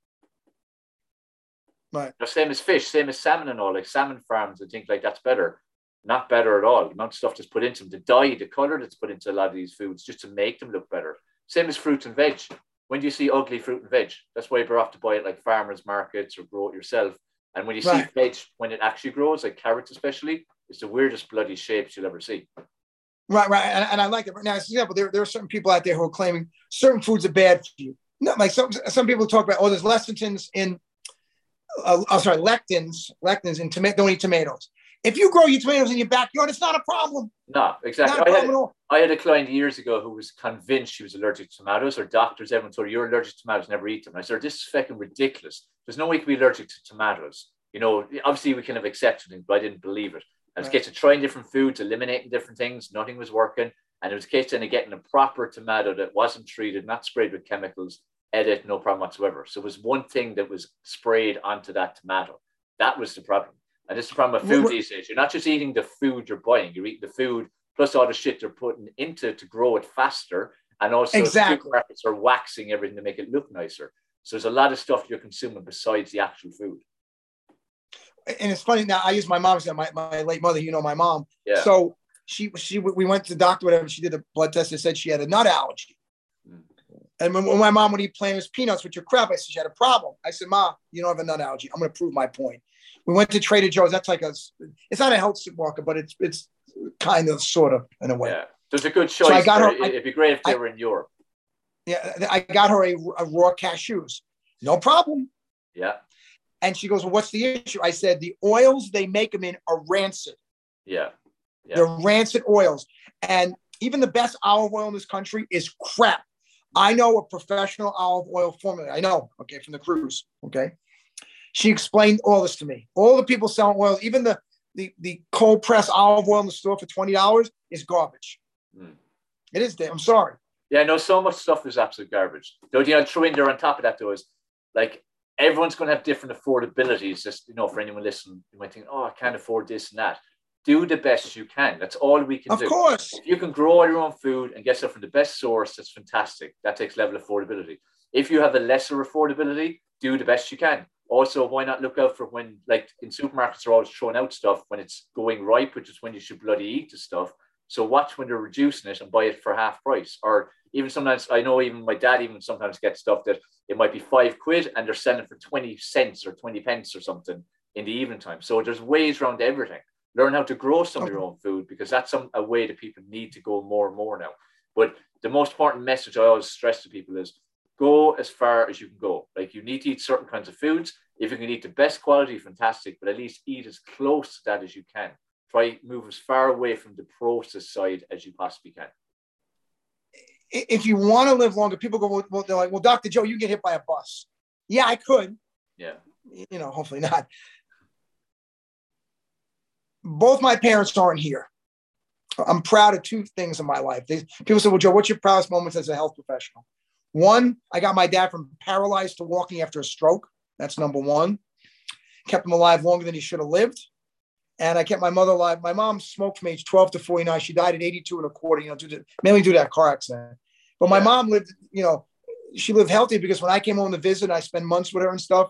Right. The same as fish, same as salmon and all. Like salmon farms and think like that's better. Not better at all. The amount of stuff that's put into them, the dye, the color that's put into a lot of these foods just to make them look better. Same as fruits and veg. When do you see ugly fruit and veg? That's why you're off to buy it like farmers markets or grow it yourself. And when you right. see veg, when it actually grows, like carrots especially, it's the weirdest bloody shapes you'll ever see. Right, right. And, and I like it. Now, as an example, there, there are certain people out there who are claiming certain foods are bad for you. No, like some, some people talk about, oh, there's lecithins in, uh, oh, sorry, lectins, lectins in tomato, don't eat tomatoes. If you grow your tomatoes in your backyard, it's not a problem. No, exactly. I had, I had, a client years ago who was convinced she was allergic to tomatoes, or doctors, everyone told her, you're allergic to tomatoes, never eat them. And I said, this is fucking ridiculous. There's no way you can be allergic to tomatoes. You know, obviously we kind of accepted it, but I didn't believe it. Right. it's a case of trying different foods, eliminating different things. Nothing was working. And it was a case then of getting a proper tomato that wasn't treated, not sprayed with chemicals, edit, no problem whatsoever. So it was one thing that was sprayed onto that tomato. That was the problem. And this is the problem with food these days. You're not just eating the food you're buying, you're eating the food plus all the shit they're putting into it to grow it faster. And also exactly. supermarkets are waxing everything to make it look nicer. So there's a lot of stuff you're consuming besides the actual food. And it's funny now. I use my mom's my, my late mother. You know my mom. Yeah. So she she we went to the doctor whatever. She did a blood test. They said she had a nut allergy. And when, when, my mom would eat plain peanuts with your crap, I said she had a problem. I said, "Ma, you don't have a nut allergy. I'm going to prove my point." We went to Trader Joe's. That's like a, it's not a health supermarket, but it's it's kind of sort of in a way. Yeah, there's a good choice. So I got her, It'd be great if they I, were in Europe. Yeah, I got her a, a raw cashews. No problem. Yeah. And she goes, Well, what's the issue? I said, The oils they make them in are rancid. Yeah. yeah. They're rancid oils. And even the best olive oil in this country is crap. I know a professional olive oil formula. I know, okay, from the cruise. Okay. She explained all this to me. All the people selling oils, even the the, the cold press olive oil in the store for $20 is garbage. Mm. It is, I'm sorry. Yeah, no, so much stuff is absolute garbage. The you know, throw in there on top of that though is like everyone's going to have different affordabilities. Just you know, for anyone listening, you might think, oh, I can't afford this and that. Do the best you can. That's all we can of do. Of course. If you can grow all your own food and get stuff from the best source, that's fantastic. That takes level affordability. If you have a lesser affordability, do the best you can. Also, why not look out for when, like in supermarkets, are always throwing out stuff when it's going ripe, which is when you should bloody eat the stuff. So watch when they're reducing it and buy it for half price. Or even sometimes, I know even my dad even sometimes gets stuff that it might be five quid and they're selling for 20 cents or 20 pence or something in the evening time. So there's ways around everything. Learn how to grow some of your own food because that's some, a way that people need to go more and more now. But the most important message I always stress to people is go as far as you can go. Like you need to eat certain kinds of foods. If you can eat the best quality, fantastic, but at least eat as close to that as you can. Try move as far away from the process side as you possibly can. If you want to live longer, people go, well, they're like, well, Dr. Joe, you get hit by a bus. Yeah, I could. Yeah. You know, hopefully not. Both my parents aren't here. I'm proud of two things in my life. They, people say, well, Joe, what's your proudest moments as a health professional? One, I got my dad from paralyzed to walking after a stroke. That's number one. Kept him alive longer than he should have lived. And I kept my mother alive. My mom smoked from age 12 to 49. She died at 82 and a quarter, you know, due to, mainly due to that car accident. But my mom lived, you know, she lived healthy because when I came home to visit, I spent months with her and stuff.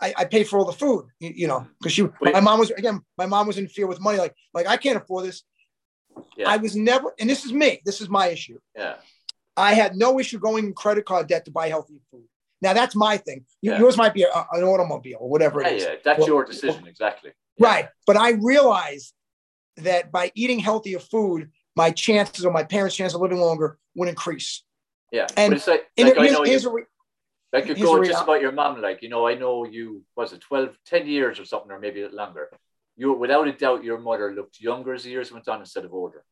I, I paid for all the food, you, you know, because she, my mom was again, my mom was in fear with money. Like, like I can't afford this. Yeah. I was never, and this is me. This is my issue. Yeah. I had no issue going in credit card debt to buy healthy food. Now that's my thing. Yeah. Yours might be a, an automobile or whatever yeah, it is. Yeah, that's well, your decision well, exactly. Right, but I realized that by eating healthier food, my chances or my parents' chance of living longer would increase. Yeah, and but it's like, like you, re- like you go just about your mom. Like you know, I know you was it 12, 10 years or something, or maybe a little longer. You, without a doubt, your mother looked younger as the years went on instead of older.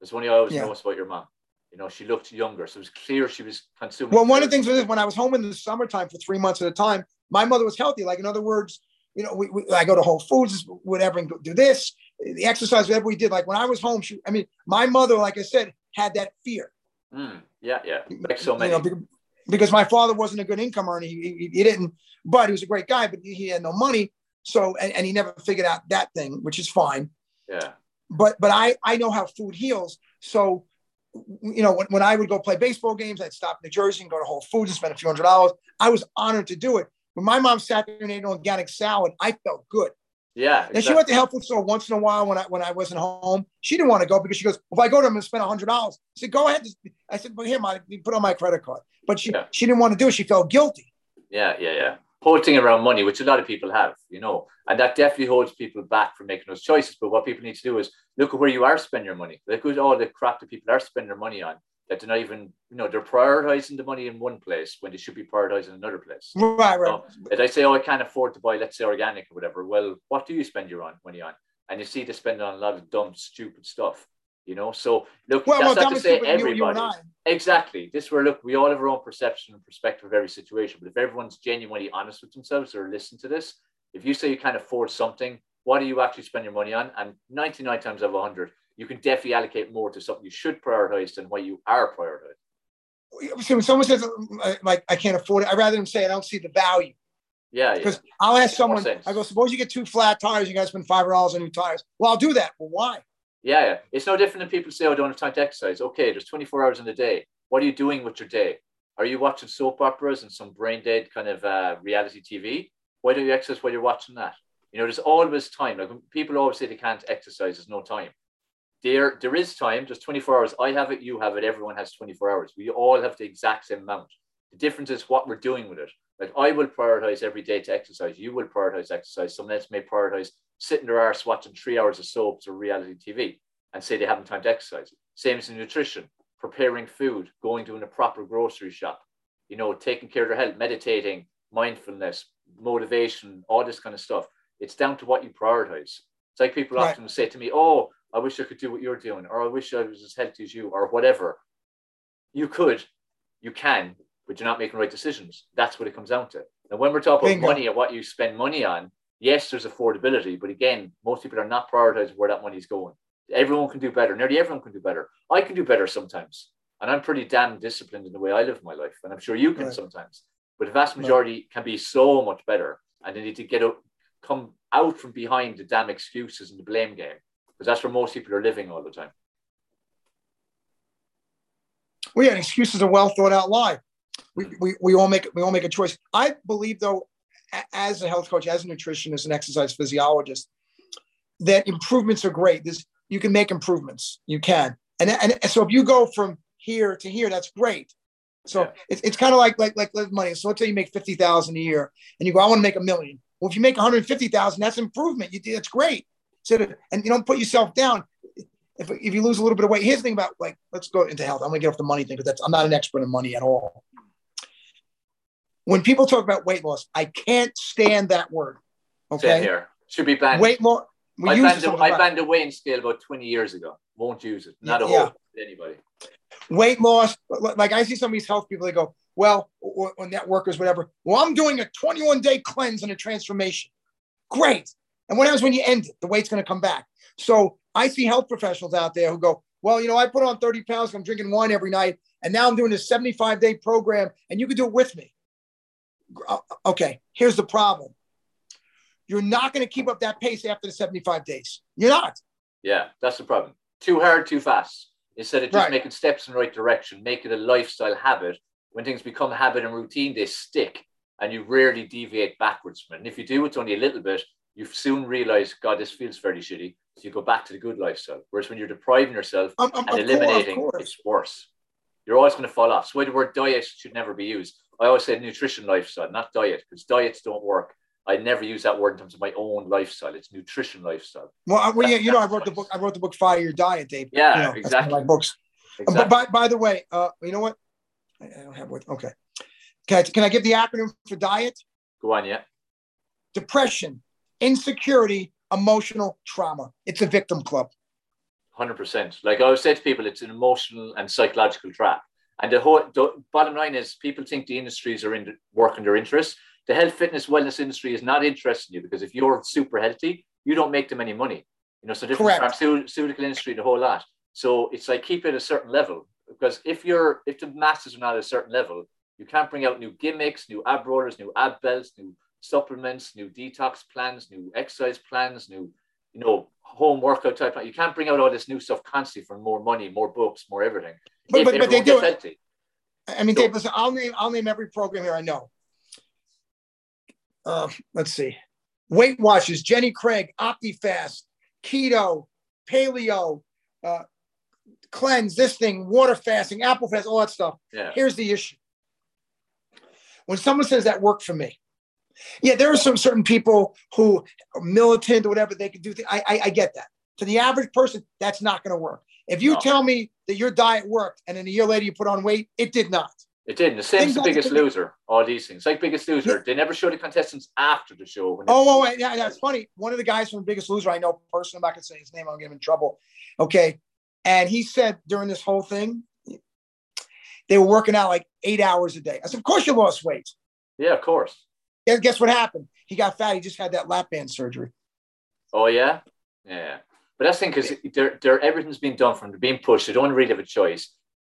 That's one thing I always yeah. noticed about your mom. You know, she looked younger, so it was clear she was consuming. Well, one of the things was when I was home in the summertime for three months at a time, my mother was healthy. Like in other words, you know, we, we, I go to Whole Foods, whatever, and do this, the exercise, whatever we did. Like when I was home, she, I mean, my mother, like I said, had that fear. Mm, yeah, yeah, like so many. You know, because my father wasn't a good income earner. He, he, he, didn't, but he was a great guy, but he had no money. So, and, and he never figured out that thing, which is fine. Yeah. But, but I, I know how food heals. So you know, when, when I would go play baseball games, I'd stop in New Jersey and go to Whole Foods and spend a few hundred dollars. I was honored to do it. When my mom sat there and ate an organic salad, I felt good. Yeah. Exactly. And she went to health food store once in a while when I when I wasn't home. She didn't want to go because she goes, if I go to them and spend a hundred dollars. I said, go ahead. I said, but here, my put on my credit card. But she yeah. she didn't want to do it. She felt guilty. Yeah, yeah, yeah whole thing around money, which a lot of people have, you know, and that definitely holds people back from making those choices. But what people need to do is look at where you are spending your money. Look at all the crap that people are spending their money on that they're not even, you know, they're prioritizing the money in one place when they should be prioritizing another place. Right, right. So if I say, oh, I can't afford to buy, let's say, organic or whatever, well, what do you spend your on money on? And you see they spend on a lot of dumb, stupid stuff you know. So look, well, that's well, not to say everybody. You, you exactly. This where look, we all have our own perception and perspective of every situation. But if everyone's genuinely honest with themselves or listen to this, if you say you can't afford something, what do you actually spend your money on? And 99 times out of 100, you can definitely allocate more to something you should prioritize than what you are prioritizing. So when someone says like I can't afford it, I'd rather them say I don't see the value. Yeah, because yeah. I'll ask someone. I go, suppose you get two flat tires, you guys spend five dollars on new tires. Well, I'll do that. Well, why? Yeah, yeah. It's no different than people say, oh, I don't have time to exercise. Okay, there's 24 hours in a day. What are you doing with your day? Are you watching soap operas and some brain dead kind of uh, reality TV? Why don't you exercise while you're watching that? You know, there's always time. Like people always say they can't exercise, there's no time. There, there is time. There's 24 hours. I have it. You have it. Everyone has 24 hours. We all have the exact same amount. The difference is what we're doing with it. Like I will prioritize every day to exercise. You will prioritize exercise. Someone else may prioritize sitting their arse watching three hours of soaps or reality TV and say they haven't time to exercise. Same as in nutrition, preparing food, going to a proper grocery shop, you know, taking care of their health, meditating, mindfulness, motivation, all this kind of stuff. It's down to what you prioritize. It's like people right. often say to me, Oh, I wish I could do what you're doing, or I wish I was as healthy as you, or whatever. You could, you can, but you're not making right decisions. That's what it comes down to. And when we're talking Bingo. about money and what you spend money on, yes, there's affordability, but again, most people are not prioritizing where that money is going. Everyone can do better. Nearly everyone can do better. I can do better sometimes. And I'm pretty damn disciplined in the way I live my life. And I'm sure you can right. sometimes. But the vast majority right. can be so much better. And they need to get up, come out from behind the damn excuses and the blame game. Because that's where most people are living all the time. Well, yeah, excuses are well thought out lie. We, we, we all make we all make a choice. I believe though, as a health coach, as a nutritionist, an exercise physiologist, that improvements are great. This you can make improvements. You can, and and so if you go from here to here, that's great. So yeah. it's, it's kind of like like like money. So let's say you make fifty thousand a year, and you go, I want to make a million. Well, if you make one hundred fifty thousand, that's improvement. You that's great. So and you don't put yourself down. If, if you lose a little bit of weight, here's the thing about like let's go into health. I'm gonna get off the money thing because that's I'm not an expert in money at all. When people talk about weight loss, I can't stand that word. Okay, Same here should be banned. Weight loss. I banned, a, I banned a weighing scale about 20 years ago. Won't use it. Not a yeah. whole anybody weight loss. Like I see some of these health people, they go, well, or, or networkers, whatever. Well, I'm doing a 21 day cleanse and a transformation. Great. And what happens when you end it? The weight's going to come back. So I see health professionals out there who go, well, you know, I put on 30 pounds. I'm drinking wine every night. And now I'm doing a 75 day program and you can do it with me. Uh, okay. Here's the problem. You're not going to keep up that pace after the 75 days. You're not. Yeah, that's the problem. Too hard, too fast. Instead of just right. making steps in the right direction, make it a lifestyle habit. When things become habit and routine, they stick and you rarely deviate backwards from it. And if you do, it's only a little bit, you soon realize, God, this feels very shitty. So you go back to the good lifestyle. Whereas when you're depriving yourself um, um, and eliminating, course, it's worse. You're always going to fall off. So why the word diet should never be used. I always say nutrition lifestyle, not diet, because diets don't work. I never use that word in terms of my own lifestyle. It's nutrition lifestyle. Well, well yeah, you know, I wrote the book. I wrote the book "Fire Your Diet," Dave. Yeah, you know, exactly. my books. Exactly. Uh, but by, by the way, uh, you know what? I, I don't have what. Okay. Can I, can I give the acronym for diet? Go on, yeah. Depression, insecurity, emotional trauma. It's a victim club. Hundred percent. Like I always say to people, it's an emotional and psychological trap. And the whole the bottom line is, people think the industries are in working their interests the health, fitness, wellness industry is not interested in you because if you're super healthy, you don't make them any money. You know, so different pharmaceutical industry, the whole lot. So it's like keep it at a certain level because if you're if the masses are not at a certain level, you can't bring out new gimmicks, new ab rollers, new ab belts, new supplements, new detox plans, new exercise plans, new you know home workout type. You can't bring out all this new stuff constantly for more money, more books, more everything. But, but, but they do it. Healthy. I mean, so, Dave, listen, I'll name I'll name every program here I know uh, let's see, Weight Watchers, Jenny Craig, OptiFast, Keto, Paleo, uh, Cleanse, this thing, water fasting, apple fast, all that stuff. Yeah. Here's the issue. When someone says that worked for me, yeah, there are some certain people who are militant or whatever they can do. Th- I, I, I get that. To the average person, that's not going to work. If you no. tell me that your diet worked and then a year later you put on weight, it did not. It didn't. The same as the Biggest Loser. All these things, like Biggest Loser, yeah. they never show the contestants after the show. oh, oh, oh, yeah, that's funny. One of the guys from the Biggest Loser, I know personally. I'm not gonna say his name. I'll get him in trouble. Okay, and he said during this whole thing, they were working out like eight hours a day. I said, "Of course you lost weight." Yeah, of course. Yeah, guess what happened? He got fat. He just had that lap band surgery. Oh yeah, yeah. But that's the thing because they're, they're, everything's being done from them. They're being pushed. They don't really have a choice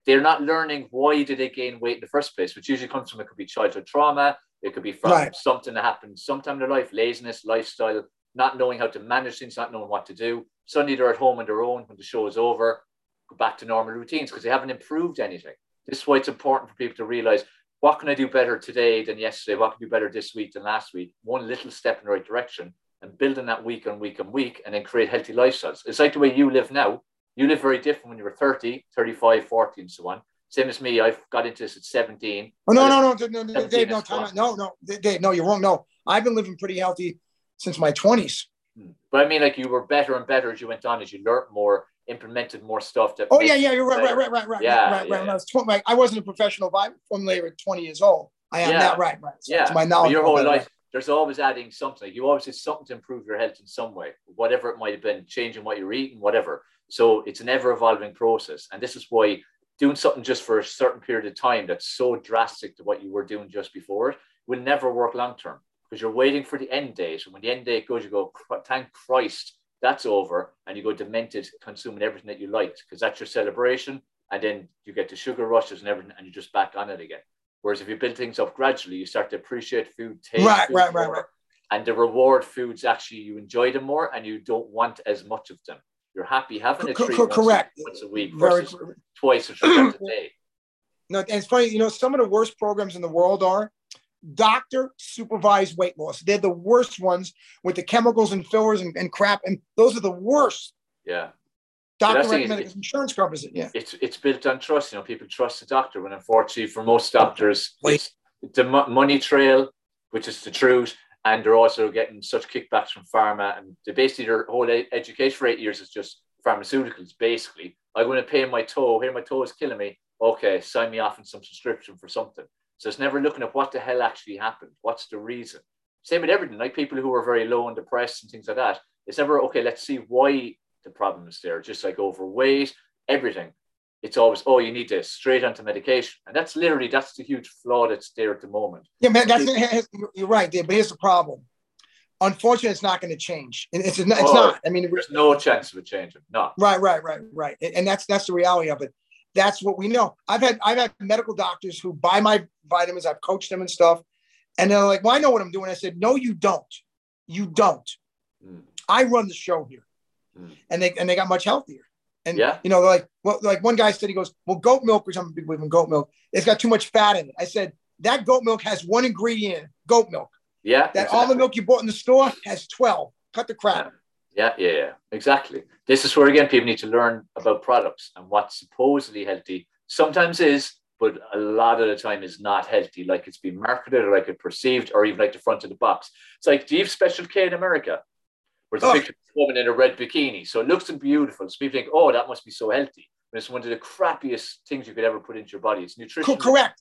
they're not learning why did they gain weight in the first place, which usually comes from it could be childhood trauma, it could be from right. something that happened sometime in their life, laziness, lifestyle, not knowing how to manage things, not knowing what to do. Suddenly they're at home on their own when the show is over, go back to normal routines because they haven't improved anything. This is why it's important for people to realize what can I do better today than yesterday? What can I do better this week than last week? One little step in the right direction and building that week on week and week and then create healthy lifestyles. It's like the way you live now you live very different when you were 30, 35, 40, and so on. Same as me. I've got into this at 17. Oh, no, no, no, no, no, no, Dave, no, time No, no, Dave, no, you're wrong. No, I've been living pretty healthy since my 20s. Hmm. But I mean, like you were better and better as you went on, as you learned more, implemented more stuff. That oh, yeah, yeah, you're right, right, right, right, right, yeah, right, right. Yeah, I, was 20, I wasn't a professional formulator at 20 years old. I am yeah. that right, right. So yeah, my knowledge. But your whole life, there's always adding something. You always did something to improve your health in some way, whatever it might have been, changing what you're eating, whatever. So it's an ever evolving process. And this is why doing something just for a certain period of time that's so drastic to what you were doing just before will never work long term because you're waiting for the end date. And when the end date goes, you go, thank Christ, that's over. And you go demented, consuming everything that you liked because that's your celebration. And then you get the sugar rushes and everything, and you're just back on it again. Whereas if you build things up gradually, you start to appreciate food, taste right, food right, more, right, right. and the reward foods actually you enjoy them more, and you don't want as much of them. You're happy having it Co- treat co- once, correct. Once a week versus cor- twice or three times a day. No, and it's funny, you know, some of the worst programs in the world are doctor supervised weight loss. They're the worst ones with the chemicals and fillers and, and crap. And those are the worst. Yeah. Doctor that's the thing, recommended it- insurance covers it. Yeah. it's it's built on trust. You know, people trust the doctor. When unfortunately, for most doctors, Wait. it's the mo- money trail, which is the truth, and they're also getting such kickbacks from pharma, and they basically their whole education for eight years is just pharmaceuticals. Basically, I'm going to pay my toe. Here, my toe is killing me. Okay, sign me off on some subscription for something. So it's never looking at what the hell actually happened. What's the reason? Same with everything. Like people who are very low and depressed and things like that. It's never okay. Let's see why the problem is there. Just like overweight, everything. It's always oh you need this straight onto medication, and that's literally that's the huge flaw that's there at the moment. Yeah, man, that's you're right there. But here's the problem. Unfortunately, it's not going to change. And It's, it's Oh, not. I mean, There's no chance of it changing. No. Right, right, right, right. And that's that's the reality of it. That's what we know. I've had I've had medical doctors who buy my vitamins. I've coached them and stuff, and they're like, "Well, I know what I'm doing." I said, "No, you don't. You don't. Mm. I run the show here." Mm. And they and they got much healthier. And Yeah. you know, they're like, well, like one guy said, he goes, "Well, goat milk, which I'm a big believer in goat milk, it's got too much fat in it." I said, "That goat milk has one ingredient: goat milk. Yeah. That exactly. almond milk you bought in the store has twelve. Cut the crap." Yeah, yeah, yeah, yeah, exactly. This is where again people need to learn about products and what's supposedly healthy sometimes is, but a lot of the time is not healthy, like it's been marketed or like it's perceived, or even like the front of the box. It's like, do you have Special K in America? Where it's a Oh. picture of a woman in a red bikini. So it looks beautiful. So people think, oh, that must be so healthy. But it's one of the crappiest things you could ever put into your body. It's nutrition. Correct.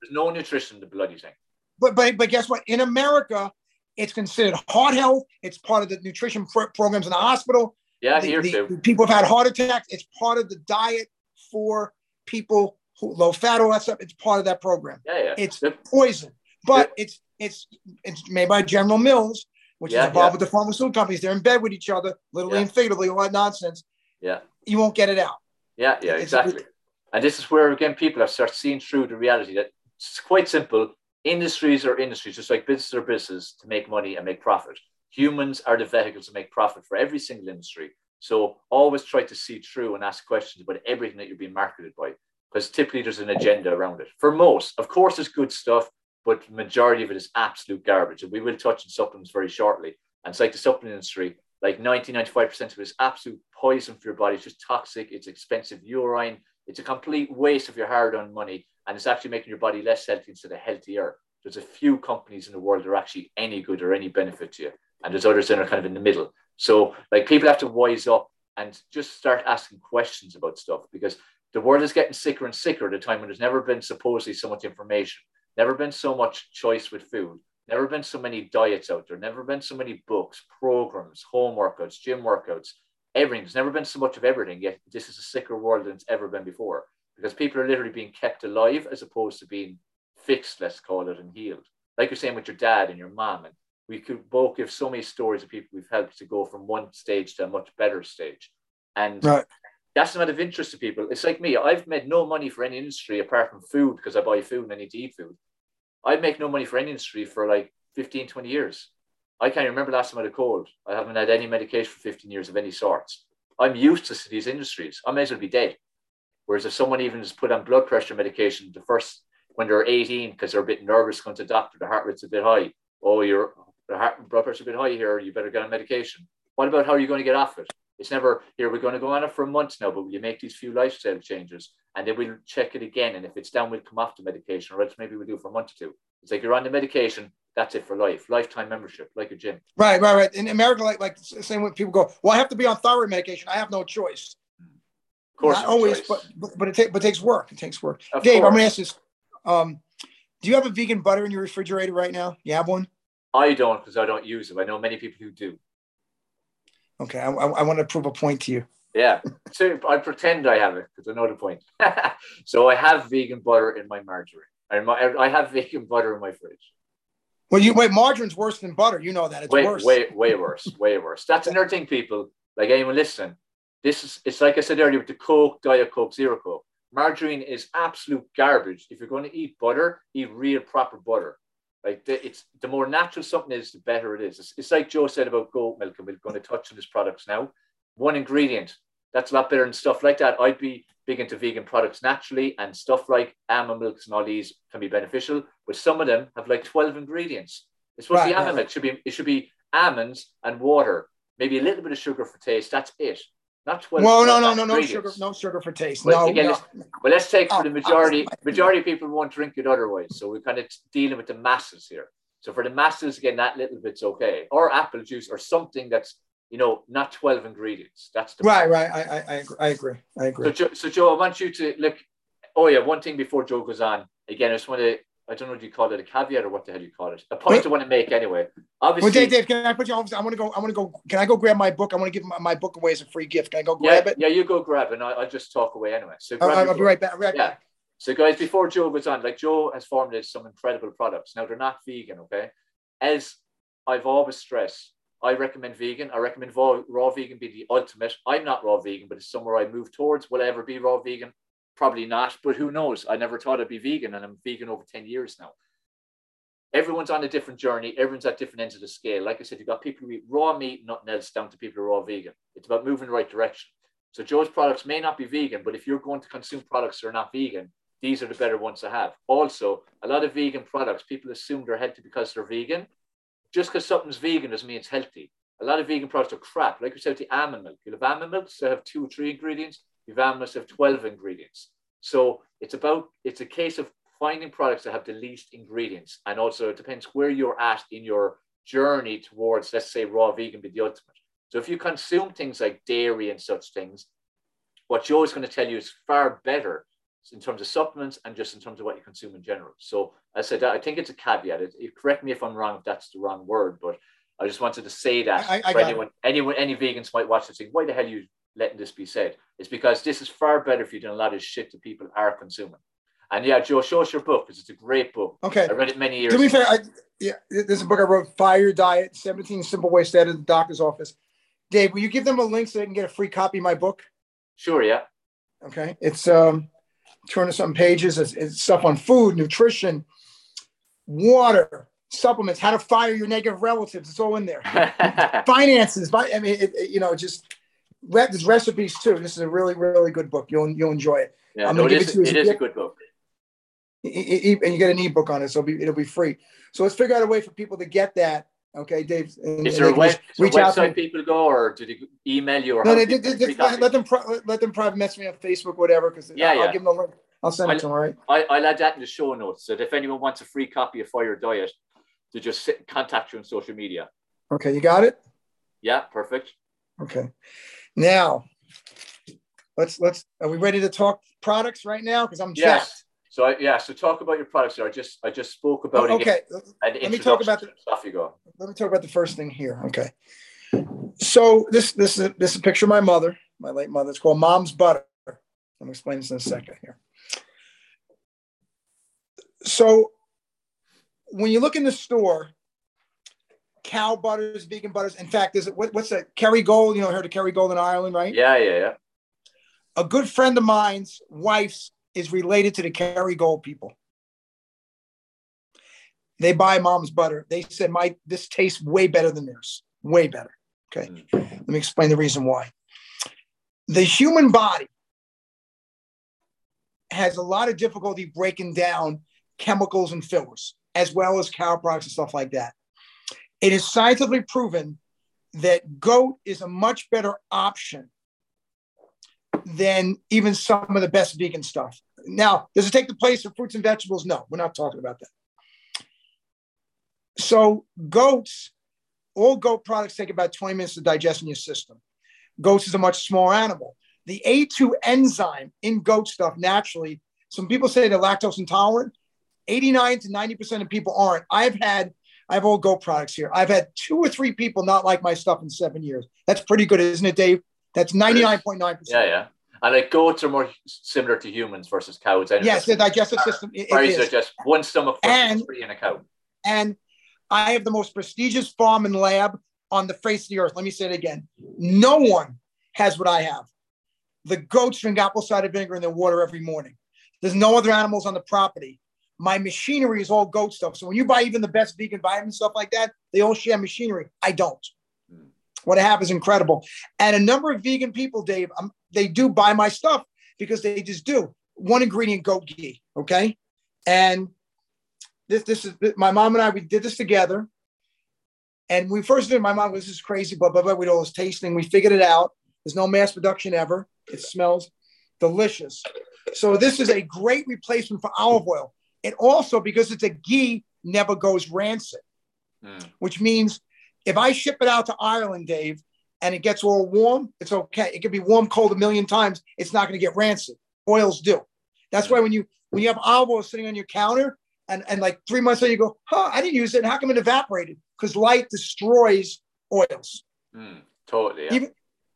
There's no nutrition in the bloody thing. But but but guess what? In America, it's considered heart health. It's part of the nutrition pro- programs in the hospital. Yeah, The- here the- too. people have had heart attacks. It's part of the diet for people who low fat, all that stuff. It's part of that program. Yeah, yeah. It's poison, but it's it's it's made by General Mills, which Yeah, is involved yeah. with the pharmaceutical companies. They're in bed with each other, literally Yeah. and figuratively, all that nonsense. Yeah. You won't get it out. Yeah, yeah, It's- exactly. And this is where again people have started seeing through the reality that it's quite simple. Industries are industries, just like business are business to make money and make profit. Humans are the vehicles to make profit for every single industry. So always try to see through and ask questions about everything that you're being marketed by, because typically there's an agenda around it. For most, of course, there's good stuff, but majority of it is absolute garbage. And we will touch on supplements very shortly. And it's like the supplement industry, like 90, 95% of it is absolute poison for your body. It's just toxic. It's expensive urine. It's a complete waste of your hard earned money. And it's actually making your body less healthy instead of healthier. There's a few companies in the world that are actually any good or any benefit to you. And there's others that are kind of in the middle. So like people have to wise up and just start asking questions about stuff because the world is getting sicker and sicker at a time when there's never been supposedly so much information, never been so much choice with food, never been so many diets out there, never been so many books, programs, home workouts, gym workouts, everything. There's never been so much of everything. Yet this is a sicker world than it's ever been before because people are literally being kept alive as opposed to being fixed, let's call it, and healed. Like you're saying with your dad and your mom. And we could both give so many stories of people we've helped to go from one stage to a much better stage. And Right. that's not of interest to people. It's like me. I've made no money for any industry apart from food because I buy food and I need to eat food. I make no money for any industry for like 15, 20 years. I can't remember last time I had a cold. I haven't had any medication for 15 years of any sorts. I'm used to these industries. I may as well be dead. Whereas if someone even is put on blood pressure medication the first when they're 18 because they're a bit nervous going to the doctor, the heart rate's a bit high. Oh, your heart blood pressure's a bit high here. You better get on medication. What about how are you going to get off it? It's never here. We're going to go on it for a month now, but you make these few lifestyle changes and then we'll check it again? And if it's down, we'll come off the medication, or else maybe we'll do it for a month or two. It's like you're on the medication. That's it for life, lifetime membership, like a gym. Right, right, right. In America, like like same way people go, well, I have to be on thyroid medication. I have no choice. Course, Not always, choice. but but it, ta- but it takes work. It takes work. Of Dave, I'm gonna ask this. Um, do you have a vegan butter in your refrigerator right now? You have one? I don't because I don't use them. I know many people who do. Okay, I, I, I want to prove a point to you. Yeah. So I pretend I have it because I know the point. so I have vegan butter in my margarine. I, I have vegan butter in my fridge. Well, you wait, margarine's worse than butter. You know that. It's way, worse. Way, way worse. way worse. That's another thing, people. Like anyone listening, this is it's like I said earlier with the Coke, Diet Coke, Zero Coke. Margarine is absolute garbage. If you're going to eat butter, eat real proper butter. Like the, it's the more natural something is, the better it is. It's, it's like Joe said about goat milk, and we're going to touch on his products now. One ingredient, that's a lot better than stuff like that. I'd be big into vegan products naturally, and stuff like almond milks and all these can be beneficial. But some of them have like 12 ingredients. It's supposed right, to be almond milk. It should be it should be almonds and water, maybe a little bit of sugar for taste. That's it. Not 12. Well, no, no, no, no sugar, no sugar for taste. Well, no, again, no. Let's, well, let's take for the oh, majority. Oh. majority of people won't drink it otherwise. So we're kind of dealing with the masses here. So for the masses, again, that little bit's okay. Or apple juice or something that's you know, not 12 ingredients. That's the right, point. right. I, I, I agree. I agree. So, Joe, so, Joe, I want you to look. Oh, yeah. One thing before Joe goes on. Again, I just want to. I don't know if you call it a caveat or what the hell you call it. A point Wait. I want to make anyway. Obviously, well, Dave, Dave, can I put you on? I want to go. I want to go. Can I go grab my book? I want to give my, my book away as a free gift. Can I go grab yeah, it? Yeah, you go grab it. And I, will just talk away anyway. So I'll, I'll be right back. Right yeah. Back. So, guys, before Joe goes on, like Joe has formulated some incredible products. Now they're not vegan, okay? As I've always stressed, I recommend vegan. I recommend raw, raw vegan be the ultimate. I'm not raw vegan, but it's somewhere I move towards. Will I ever be raw vegan? Probably not, but who knows? I never thought I'd be vegan, and I'm vegan over 10 years now. Everyone's on a different journey. Everyone's at different ends of the scale. Like I said, you've got people who eat raw meat, nothing else, down to people who are raw vegan. It's about moving the right direction. So Joe's products may not be vegan, but if you're going to consume products that are not vegan, these are the better ones to have. Also, a lot of vegan products, people assume they're healthy because they're vegan just because something's vegan doesn't mean it's healthy. A lot of vegan products are crap. Like we said, the almond milk. You'll have almond milk, so have two or three ingredients. Have almond have 12 ingredients. So it's about, it's a case of finding products that have the least ingredients. And also it depends where you're at in your journey towards, let's say, raw vegan be the ultimate. So if you consume things like dairy and such things, what Joe is going to tell you is far better in terms of supplements and just in terms of what you consume in general. So I said, I think it's a caveat. It, it, correct me if I'm wrong, if that's the wrong word, but I just wanted to say that I, I for anyone, it. anyone, any vegans might watch this saying, why the hell are you letting this be said? It's because this is far better for you than a lot of shit that people are consuming. And yeah, Joe, show us your book because it's a great book. Okay. I read it many years To be fair, I, yeah, this is a book I wrote, Fire Diet, 17 Simple Ways to Edit the Doctor's Office. Dave, will you give them a link so they can get a free copy of my book? Sure, yeah. Okay. It's um 200 something pages. It's, it's stuff on food, nutrition, water, supplements, how to fire your negative relatives. It's all in there. Finances. I mean, it, it, you know, just there's recipes too. This is a really, really good book. You'll you'll enjoy it. Yeah, I'm no, it, is, it, it is a good book. and you get an ebook on it, so it'll be, it'll be free. So let's figure out a way for people to get that Okay, Dave. And, is there a, web, reach a website people go, or did he email you? Or no, they, they, they, let them let them private message me on Facebook, whatever. Because yeah, I'll, yeah. I'll give them a link. I'll send I'll, it to them. Right. I, I'll add that in the show notes. So if anyone wants a free copy of Fire Diet, to just sit, contact you on social media. Okay, you got it. Yeah, perfect. Okay, now let's let's. Are we ready to talk products right now? Because I'm yes. Checked. So I, yeah, so talk about your products. Here. I just I just spoke about oh, okay. Let me talk about the stuff you go. Let me talk about the first thing here. Okay. So this this is a, this is a picture of my mother, my late mother. It's called Mom's Butter. I'm explain this in a second here. So when you look in the store, cow butters, vegan butters. In fact, is it what, what's that? Kerrygold. You know, heard of Kerrygold in Ireland, right? Yeah, yeah, yeah. A good friend of mine's wife's is related to the Kerrygold people. They buy mom's butter. They said, "My this tastes way better than theirs. Way better." Okay, mm. let me explain the reason why. The human body has a lot of difficulty breaking down chemicals and fillers, as well as cow products and stuff like that. It is scientifically proven that goat is a much better option than even some of the best vegan stuff. Now, does it take the place of fruits and vegetables? No, we're not talking about that. So, goats, all goat products take about 20 minutes to digest in your system. Goats is a much smaller animal. The A2 enzyme in goat stuff naturally, some people say they're lactose intolerant. 89 to 90% of people aren't. I've had, I have all goat products here. I've had two or three people not like my stuff in seven years. That's pretty good, isn't it, Dave? That's 99.9%. Yeah, yeah. And like goats are more similar to humans versus cows. Yes, the digestive system. It, it is. just one stomach and, three in a cow. And I have the most prestigious farm and lab on the face of the earth. Let me say it again. No one has what I have. The goats drink apple cider vinegar in their water every morning. There's no other animals on the property. My machinery is all goat stuff. So when you buy even the best vegan vitamin stuff like that, they all share machinery. I don't. Mm. What I have is incredible. And a number of vegan people, Dave, um, they do buy my stuff because they just do. One ingredient goat ghee. Okay. And this, this is my mom and I, we did this together. And we first did, my mom was, this is crazy, blah, blah. We did all this tasting. We figured it out. There's no mass production ever. It smells delicious. So this is a great replacement for olive oil. And also because it's a ghee, never goes rancid, mm. which means if I ship it out to Ireland, Dave, and it gets all warm, it's okay. It can be warm, cold a million times. It's not going to get rancid. Oils do. That's why when you when you have olive oil sitting on your counter, and, and like three months later you go, huh, I didn't use it. How come it evaporated? Because light destroys oils. Mm, totally. Yeah. Even,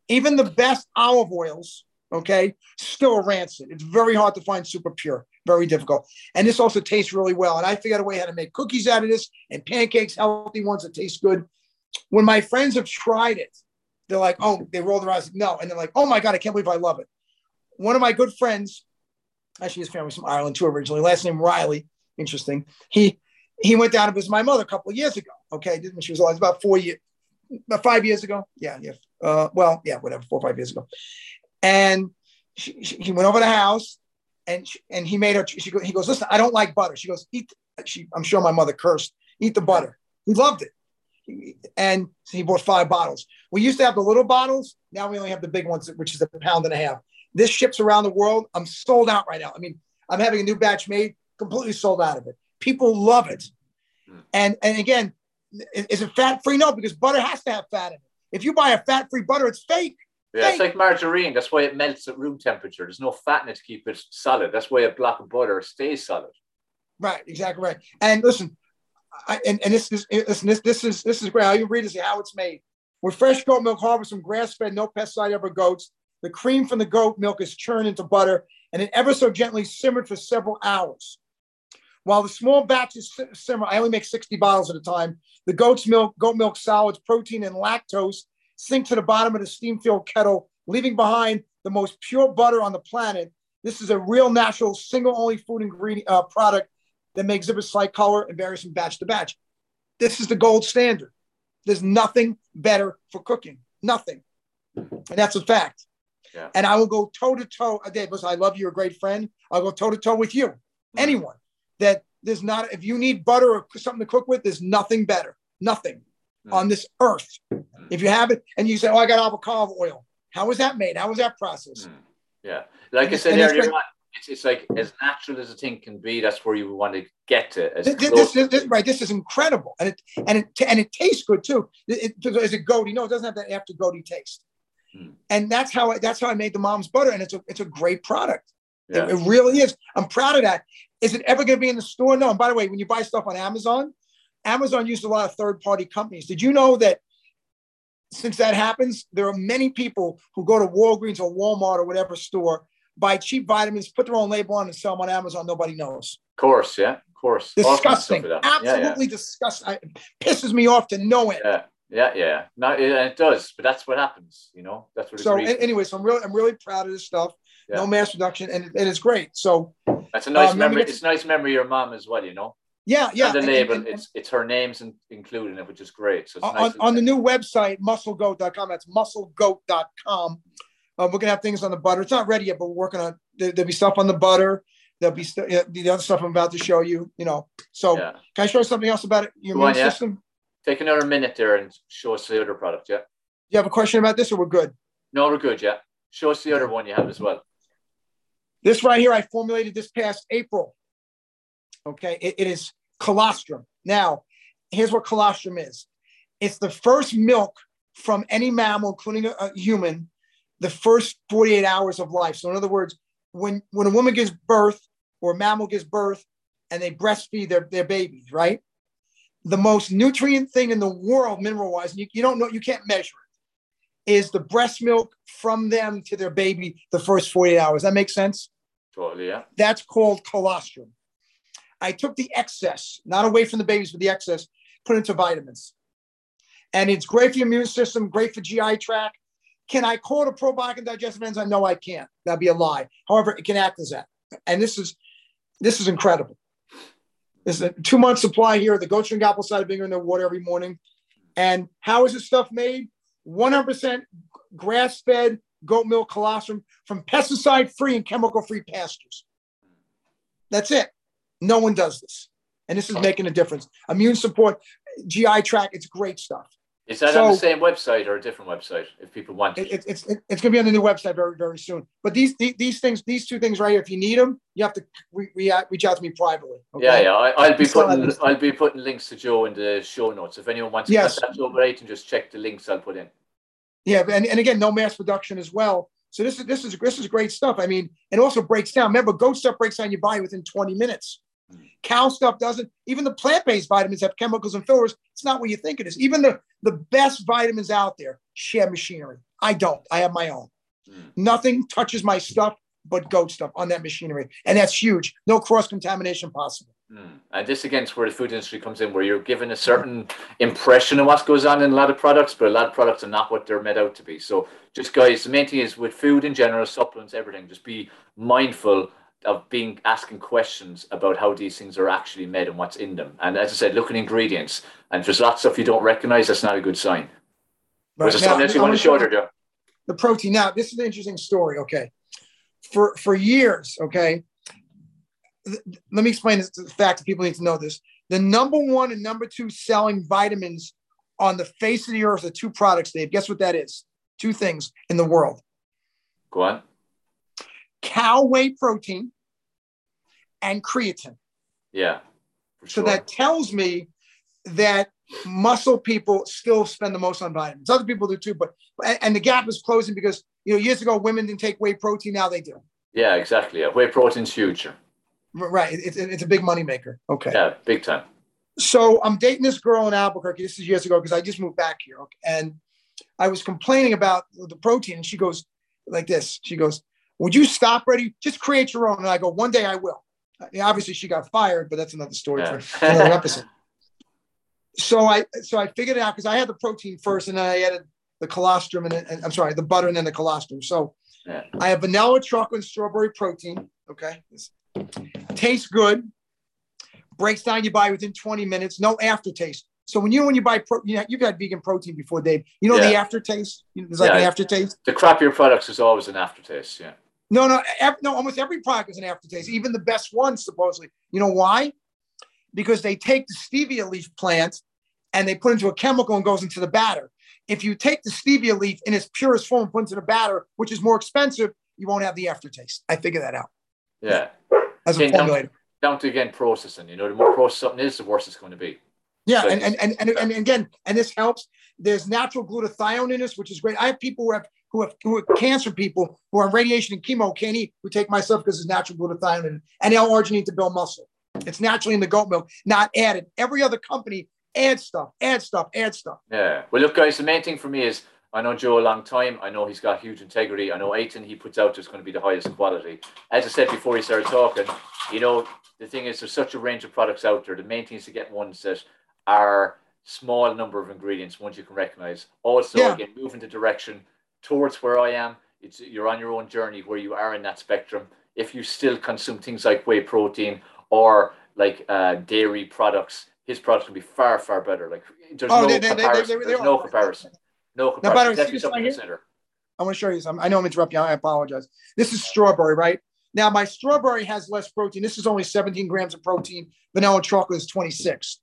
even the best olive oils, okay, still rancid. It's very hard to find super pure, very difficult. And this also tastes really well. And I figured out a way how to make cookies out of this and pancakes, healthy ones that taste good. When my friends have tried it, they're like, oh, they roll their eyes, no. And they're like, oh my God, I can't believe I love it. One of my good friends, actually his family's from Ireland too originally, last name Riley, interesting. He he went down to visit my mother a couple of years ago. Okay, didn't she was alive about four years, about five years ago. Yeah, yeah. Uh, well, yeah, whatever, four or five years ago. And she, she, he went over to the house, and she, and he made her. She he goes, listen, I don't like butter. She goes, eat. She, I'm sure my mother cursed. Eat the butter. He loved it, and he bought five bottles. We used to have the little bottles. Now we only have the big ones, which is a pound and a half. This ships around the world. I'm sold out right now. I mean, I'm having a new batch made, completely sold out of it. People love it. Hmm. And and again, is it fat free? No, because butter has to have fat in it. If you buy a fat free butter, it's fake. Yeah, it's like margarine. That's why it melts at room temperature. There's no fat in it to keep it solid. That's why a block of butter stays solid. Right, exactly right. And listen, I, and, and this is eh, listen, this this is this is great. How you read is how it's made. With fresh goat milk harvested from grass-fed, no pesticide ever goats. The cream from the goat milk is churned into butter and then ever so gently simmered for several hours. While the small batches simmer, I only make 60 bottles at a time. The goat's milk, goat milk solids, protein, and lactose sink to the bottom of the steam filled kettle, leaving behind the most pure butter on the planet. This is a real natural, single only food ingredient uh, product that may exhibit slight color and varies from batch to batch. This is the gold standard. There's nothing better for cooking. Nothing. And that's a fact. Yeah. And I will go toe to toe. Dave, listen, I love you. You're a great friend. I'll go toe to toe with you. Mm-hmm. Anyone that there's not, if you need butter or something to cook with, there's nothing better, nothing. On this earth. Mm. If you have it and you say, oh, I got avocado oil. How was that made? How was that processed? Mm. Yeah. Like and I said earlier, it's, it's like as natural as a thing can be. That's where you want to get to. As this, this, this, this, right. This is incredible. And it, and it, and it tastes good too. It, it, as a goaty, no, it doesn't have that after goaty taste. Mm. And that's how I, that's how I made the mom's butter. And it's a, it's a great product. Yeah. It, it, really is. I'm proud of that. Is it ever going to be in the store? No. And by the way, when you buy stuff on Amazon, Amazon used a lot of third party companies. Did you know that since that happens, there are many people who go to Walgreens or Walmart or whatever store, buy cheap vitamins, put their own label on, and sell them on Amazon. Nobody knows. Of course, yeah, of course. Disgusting. Absolutely yeah, yeah. disgusting. It pisses me off to know it. Yeah. Yeah, yeah, no, it, it does, but that's what happens, you know. That's what. So, anyway, so I'm really, I'm really proud of this stuff yeah. no mass production, and, and it's great. So that's a nice um, memory. It's a nice memory of your mom as well, you know. Yeah, yeah. And the label, and, and, it's it's her name's in, included in it, which is great. So on, nice on the new website, musclegoat.com. That's musclegoat.com. Um, we're gonna have things on the butter. It's not ready yet, but we're working on. There, will be stuff on the butter. There'll be st- yeah, the other stuff I'm about to show you. You know. So yeah. can I show you something else about it, your immune system? Take another minute there and show us the other product. Yeah. You have a question about this, or we're good? No, we're good. Yeah. Show us the other one you have as well. This right here, I formulated this past April. Okay, it, it is colostrum. Now, here's what colostrum is it's the first milk from any mammal, including a, a human, the first 48 hours of life. So, in other words, when, when a woman gives birth or a mammal gives birth and they breastfeed their, their babies, right? The most nutrient thing in the world, mineral wise, you, you don't know, you can't measure it is the breast milk from them to their baby the first 48 hours. That makes sense? Totally, yeah. That's called colostrum. I took the excess, not away from the babies, but the excess, put into vitamins. And it's great for your immune system, great for GI tract. Can I call it a probiotic and digestive enzyme? No, I can't. That'd be a lie. However, it can act as that. And this is this is incredible. This is a two month supply here. The goat apple cider vinegar in their water every morning. And how is this stuff made? 100% grass fed goat milk colostrum from pesticide free and chemical free pastures. That's it. No one does this. And this is making a difference. Immune support, GI tract, it's great stuff. Is that so, on the same website or a different website if people want it? it it's it, it's going to be on the new website very, very soon. But these, these, these things, these two things right here, if you need them, you have to re- re- reach out to me privately. Okay? Yeah, yeah. I, will be putting I'll be putting links to Joe in the show notes. If anyone wants to yes. contact Joe Bright and just check the links I'll put in. Yeah, and, and again, no mass production as well. So this is this is this is great stuff. I mean, it also breaks down. Remember, goat stuff breaks down your body within 20 minutes. Cow stuff doesn't. Even the plant-based vitamins have chemicals and fillers. It's not what you think it is. Even the, the best vitamins out there share machinery. I don't. I have my own. Mm. Nothing touches my stuff but goat stuff on that machinery. And that's huge. No cross-contamination possible. Mm. And this again is where the food industry comes in, where you're given a certain impression of what goes on in a lot of products, but a lot of products are not what they're made out to be. So just guys, the main thing is with food in general, supplements, everything, just be mindful of being asking questions about how these things are actually made and what's in them. And as I said, look at ingredients. And if there's lots of stuff you don't recognize, that's not a good sign. Right. Was there else you want to show there, Joe? The protein. Now, this is an interesting story. Okay. For for years, okay. Let me explain this the fact that people need to know this. The number one and number two selling vitamins on the face of the earth are two products, Dave. Guess what that is? Two things in the world. Go on. Cow whey protein and creatine. Yeah. So that tells me that muscle people still spend the most on vitamins. Other people do too, but and the gap is closing because you know years ago women didn't take whey protein, now they do. Yeah, exactly. Yeah. Whey protein's huge. Right. It's, it's a big money maker. Okay. Yeah, big time. So I'm dating this girl in Albuquerque. This is years ago because I just moved back here. And I was complaining about the protein. And she goes like this. She goes, Would you stop ready? Just create your own. And I go, One day I will obviously she got fired, but that's another story yeah. for another episode. so I so I figured it out because I had the protein first, and then I added the colostrum and, and I'm sorry, the butter and then the colostrum. So yeah. I have vanilla, chocolate, and strawberry protein. Okay, tastes good. Breaks down your body within 20 minutes. No aftertaste. So when you when you buy pro, you know, you've had vegan protein before, Dave. You know yeah. the aftertaste. There's like an aftertaste. The crappier products is always an aftertaste. Yeah. No, no, every, no. Almost every product is an aftertaste, even the best ones, supposedly. You know why? Because they take the stevia leaf plant and they put into a chemical and goes into the batter. If you take the stevia leaf in its purest form and put into the batter, which is more expensive, you won't have the aftertaste. I figured that out. Yeah. As a formulator. Down, down to again processing. You know, the more processed something is, the worse it's going to be. Yeah, so and, and, and, and, and again, and this helps. There's natural glutathione in this, which is great. I have people who have who have who are cancer people who are on radiation and chemo can't eat who take myself because it's natural glutathione and, and L-arginine to build muscle. It's naturally in the goat milk, not added. Every other company adds stuff, add stuff, add stuff. Yeah. Well, look, guys, the main thing for me is I know Joe a long time. I know he's got huge integrity. I know Aiton he puts out is going to be the highest quality. As I said before he started talking, you know, the thing is there's such a range of products out there. The main thing is to get ones that are small number of ingredients, ones you can recognize. Also, yeah. again, move in the direction towards where I am. It's you're on your own journey where you are in that spectrum. If you still consume things like whey protein or like uh, dairy products, his products can be far far better. Like there's oh, no they, comparison. They, they, there's no comparison. No comparison. Now, Definitely something to consider. I want to show you some. I know I'm interrupting. I apologize. This is strawberry, right? Now my strawberry has less protein. This is only 17 grams of protein. Vanilla chocolate is 26.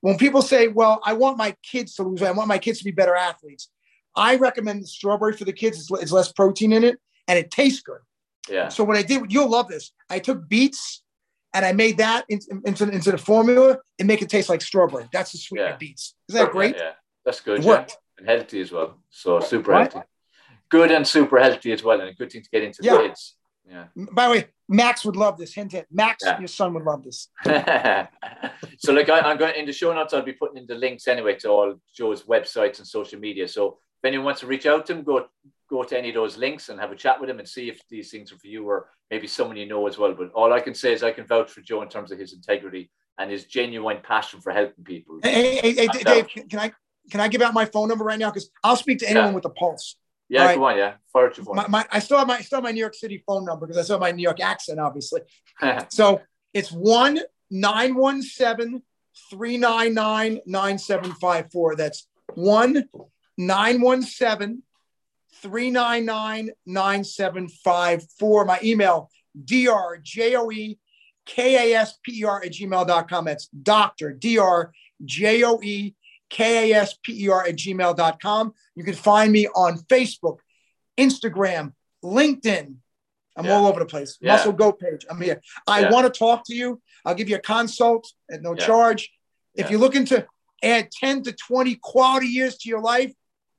When people say, "Well, I want my kids to lose weight. I want my kids to be better athletes," I recommend the strawberry for the kids. It's, it's less protein in it and it tastes good. Yeah. So what I did, you'll love this. I took beets and I made that into, into, into the formula and make it taste like strawberry. That's the sweet yeah. beets. Is that great? Yeah, yeah. that's good. It worked. Yeah. And healthy as well. So super what? healthy. Good and super healthy as well, and a good thing to get into yeah. the kids. Yeah. By the way, Max would love this. Hint, hint. Max, yeah. your son would love this. so, like, I, am going in the show notes. I'll be putting in the links anyway to all Joe's websites and social media. So if anyone wants to reach out to him, go go to any of those links and have a chat with him and see if these things are for you or maybe someone you know as well. But all I can say is I can vouch for Joe in terms of his integrity and his genuine passion for helping people. Hey, hey, hey Dave, can I can I give out my phone number right now? Because I'll speak to anyone yeah. with a pulse. Yeah, right? go on. Yeah, fire your phone. My, my, I still have my still have my New York City phone number because I still have my New York accent, obviously. so it's one nine one seven three nine nine nine seven five four. That's one nine one seven 399 9754. My email, drjoe K-A-S-P-E-R at gmail.com. That's Dr. D-R-J-O-E K-A-S-P-E-R at gmail.com. You can find me on Facebook, Instagram, LinkedIn. I'm yeah. all over the place. Yeah. Muscle Goat page. I'm here. I yeah. want to talk to you. I'll give you a consult at no charge. If you're looking to add 10 to 20 quality years to your life,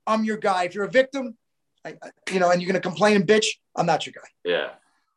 I'm your guy. If you're a victim, I, you know, and you're going to complain and bitch, I'm not your guy. Yeah.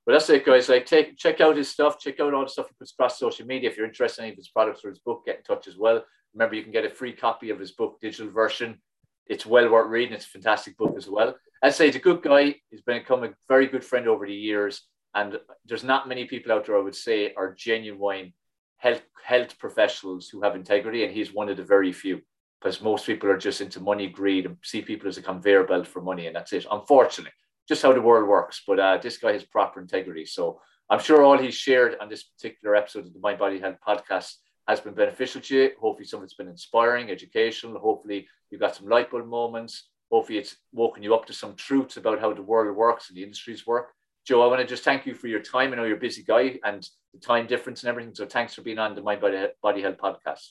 Well, that's it, guys. Like, take check out his stuff. Check out all the stuff he puts across social media. If you're interested in any of his products or his book, get in touch as well. Remember, you can get a free copy of his book, digital version. It's well worth reading. It's a fantastic book as well. I'd say he's a good guy. He's become a very good friend over the years. And there's not many people out there, I would say, are genuine health health professionals who have integrity, and he's one of the very few because most people are just into money, greed, and see people as a conveyor belt for money, and that's it. Unfortunately, just how the world works. But uh, this guy has proper integrity, so I'm sure all he's shared on this particular episode of the Mind Body Health podcast has been beneficial to you. Hopefully, some of it's been inspiring, educational. Hopefully, you got some light bulb moments. Hopefully, it's woken you up to some truths about how the world works and the industries work. Joe, I want to just thank you for your time. I know you're a busy guy and the time difference and everything. So thanks for being on the Body, Body Health podcast.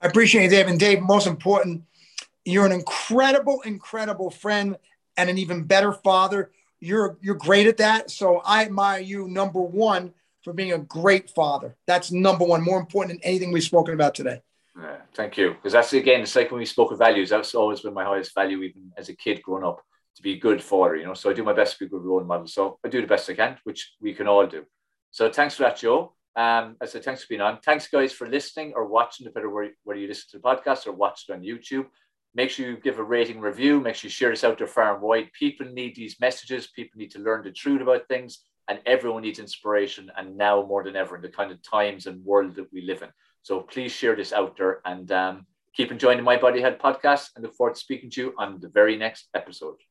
I appreciate it, Dave. And Dave, most important, you're an incredible, incredible friend and an even better father. You're you're great at that. So I admire you, number one, for being a great father. That's number one, more important than anything we've spoken about today. Yeah, thank you. Because that's again, it's like when we spoke of values, that's always been my highest value, even as a kid growing up, to be a good father, you know. So I do my best to be a good role model. So I do the best I can, which we can all do. So thanks for that, Joe. Um, I said, thanks for being on. Thanks, guys, for listening or watching, depending where, whether you listen to the podcast or watch it on YouTube. Make sure you give a rating review. Make sure you share this out there far and wide. People need these messages. People need to learn the truth about things, and everyone needs inspiration. And now more than ever, in the kind of times and world that we live in. So please share this out there and um, keep enjoying the Mind Body Health podcast. And look forward to speaking to you on the very next episode.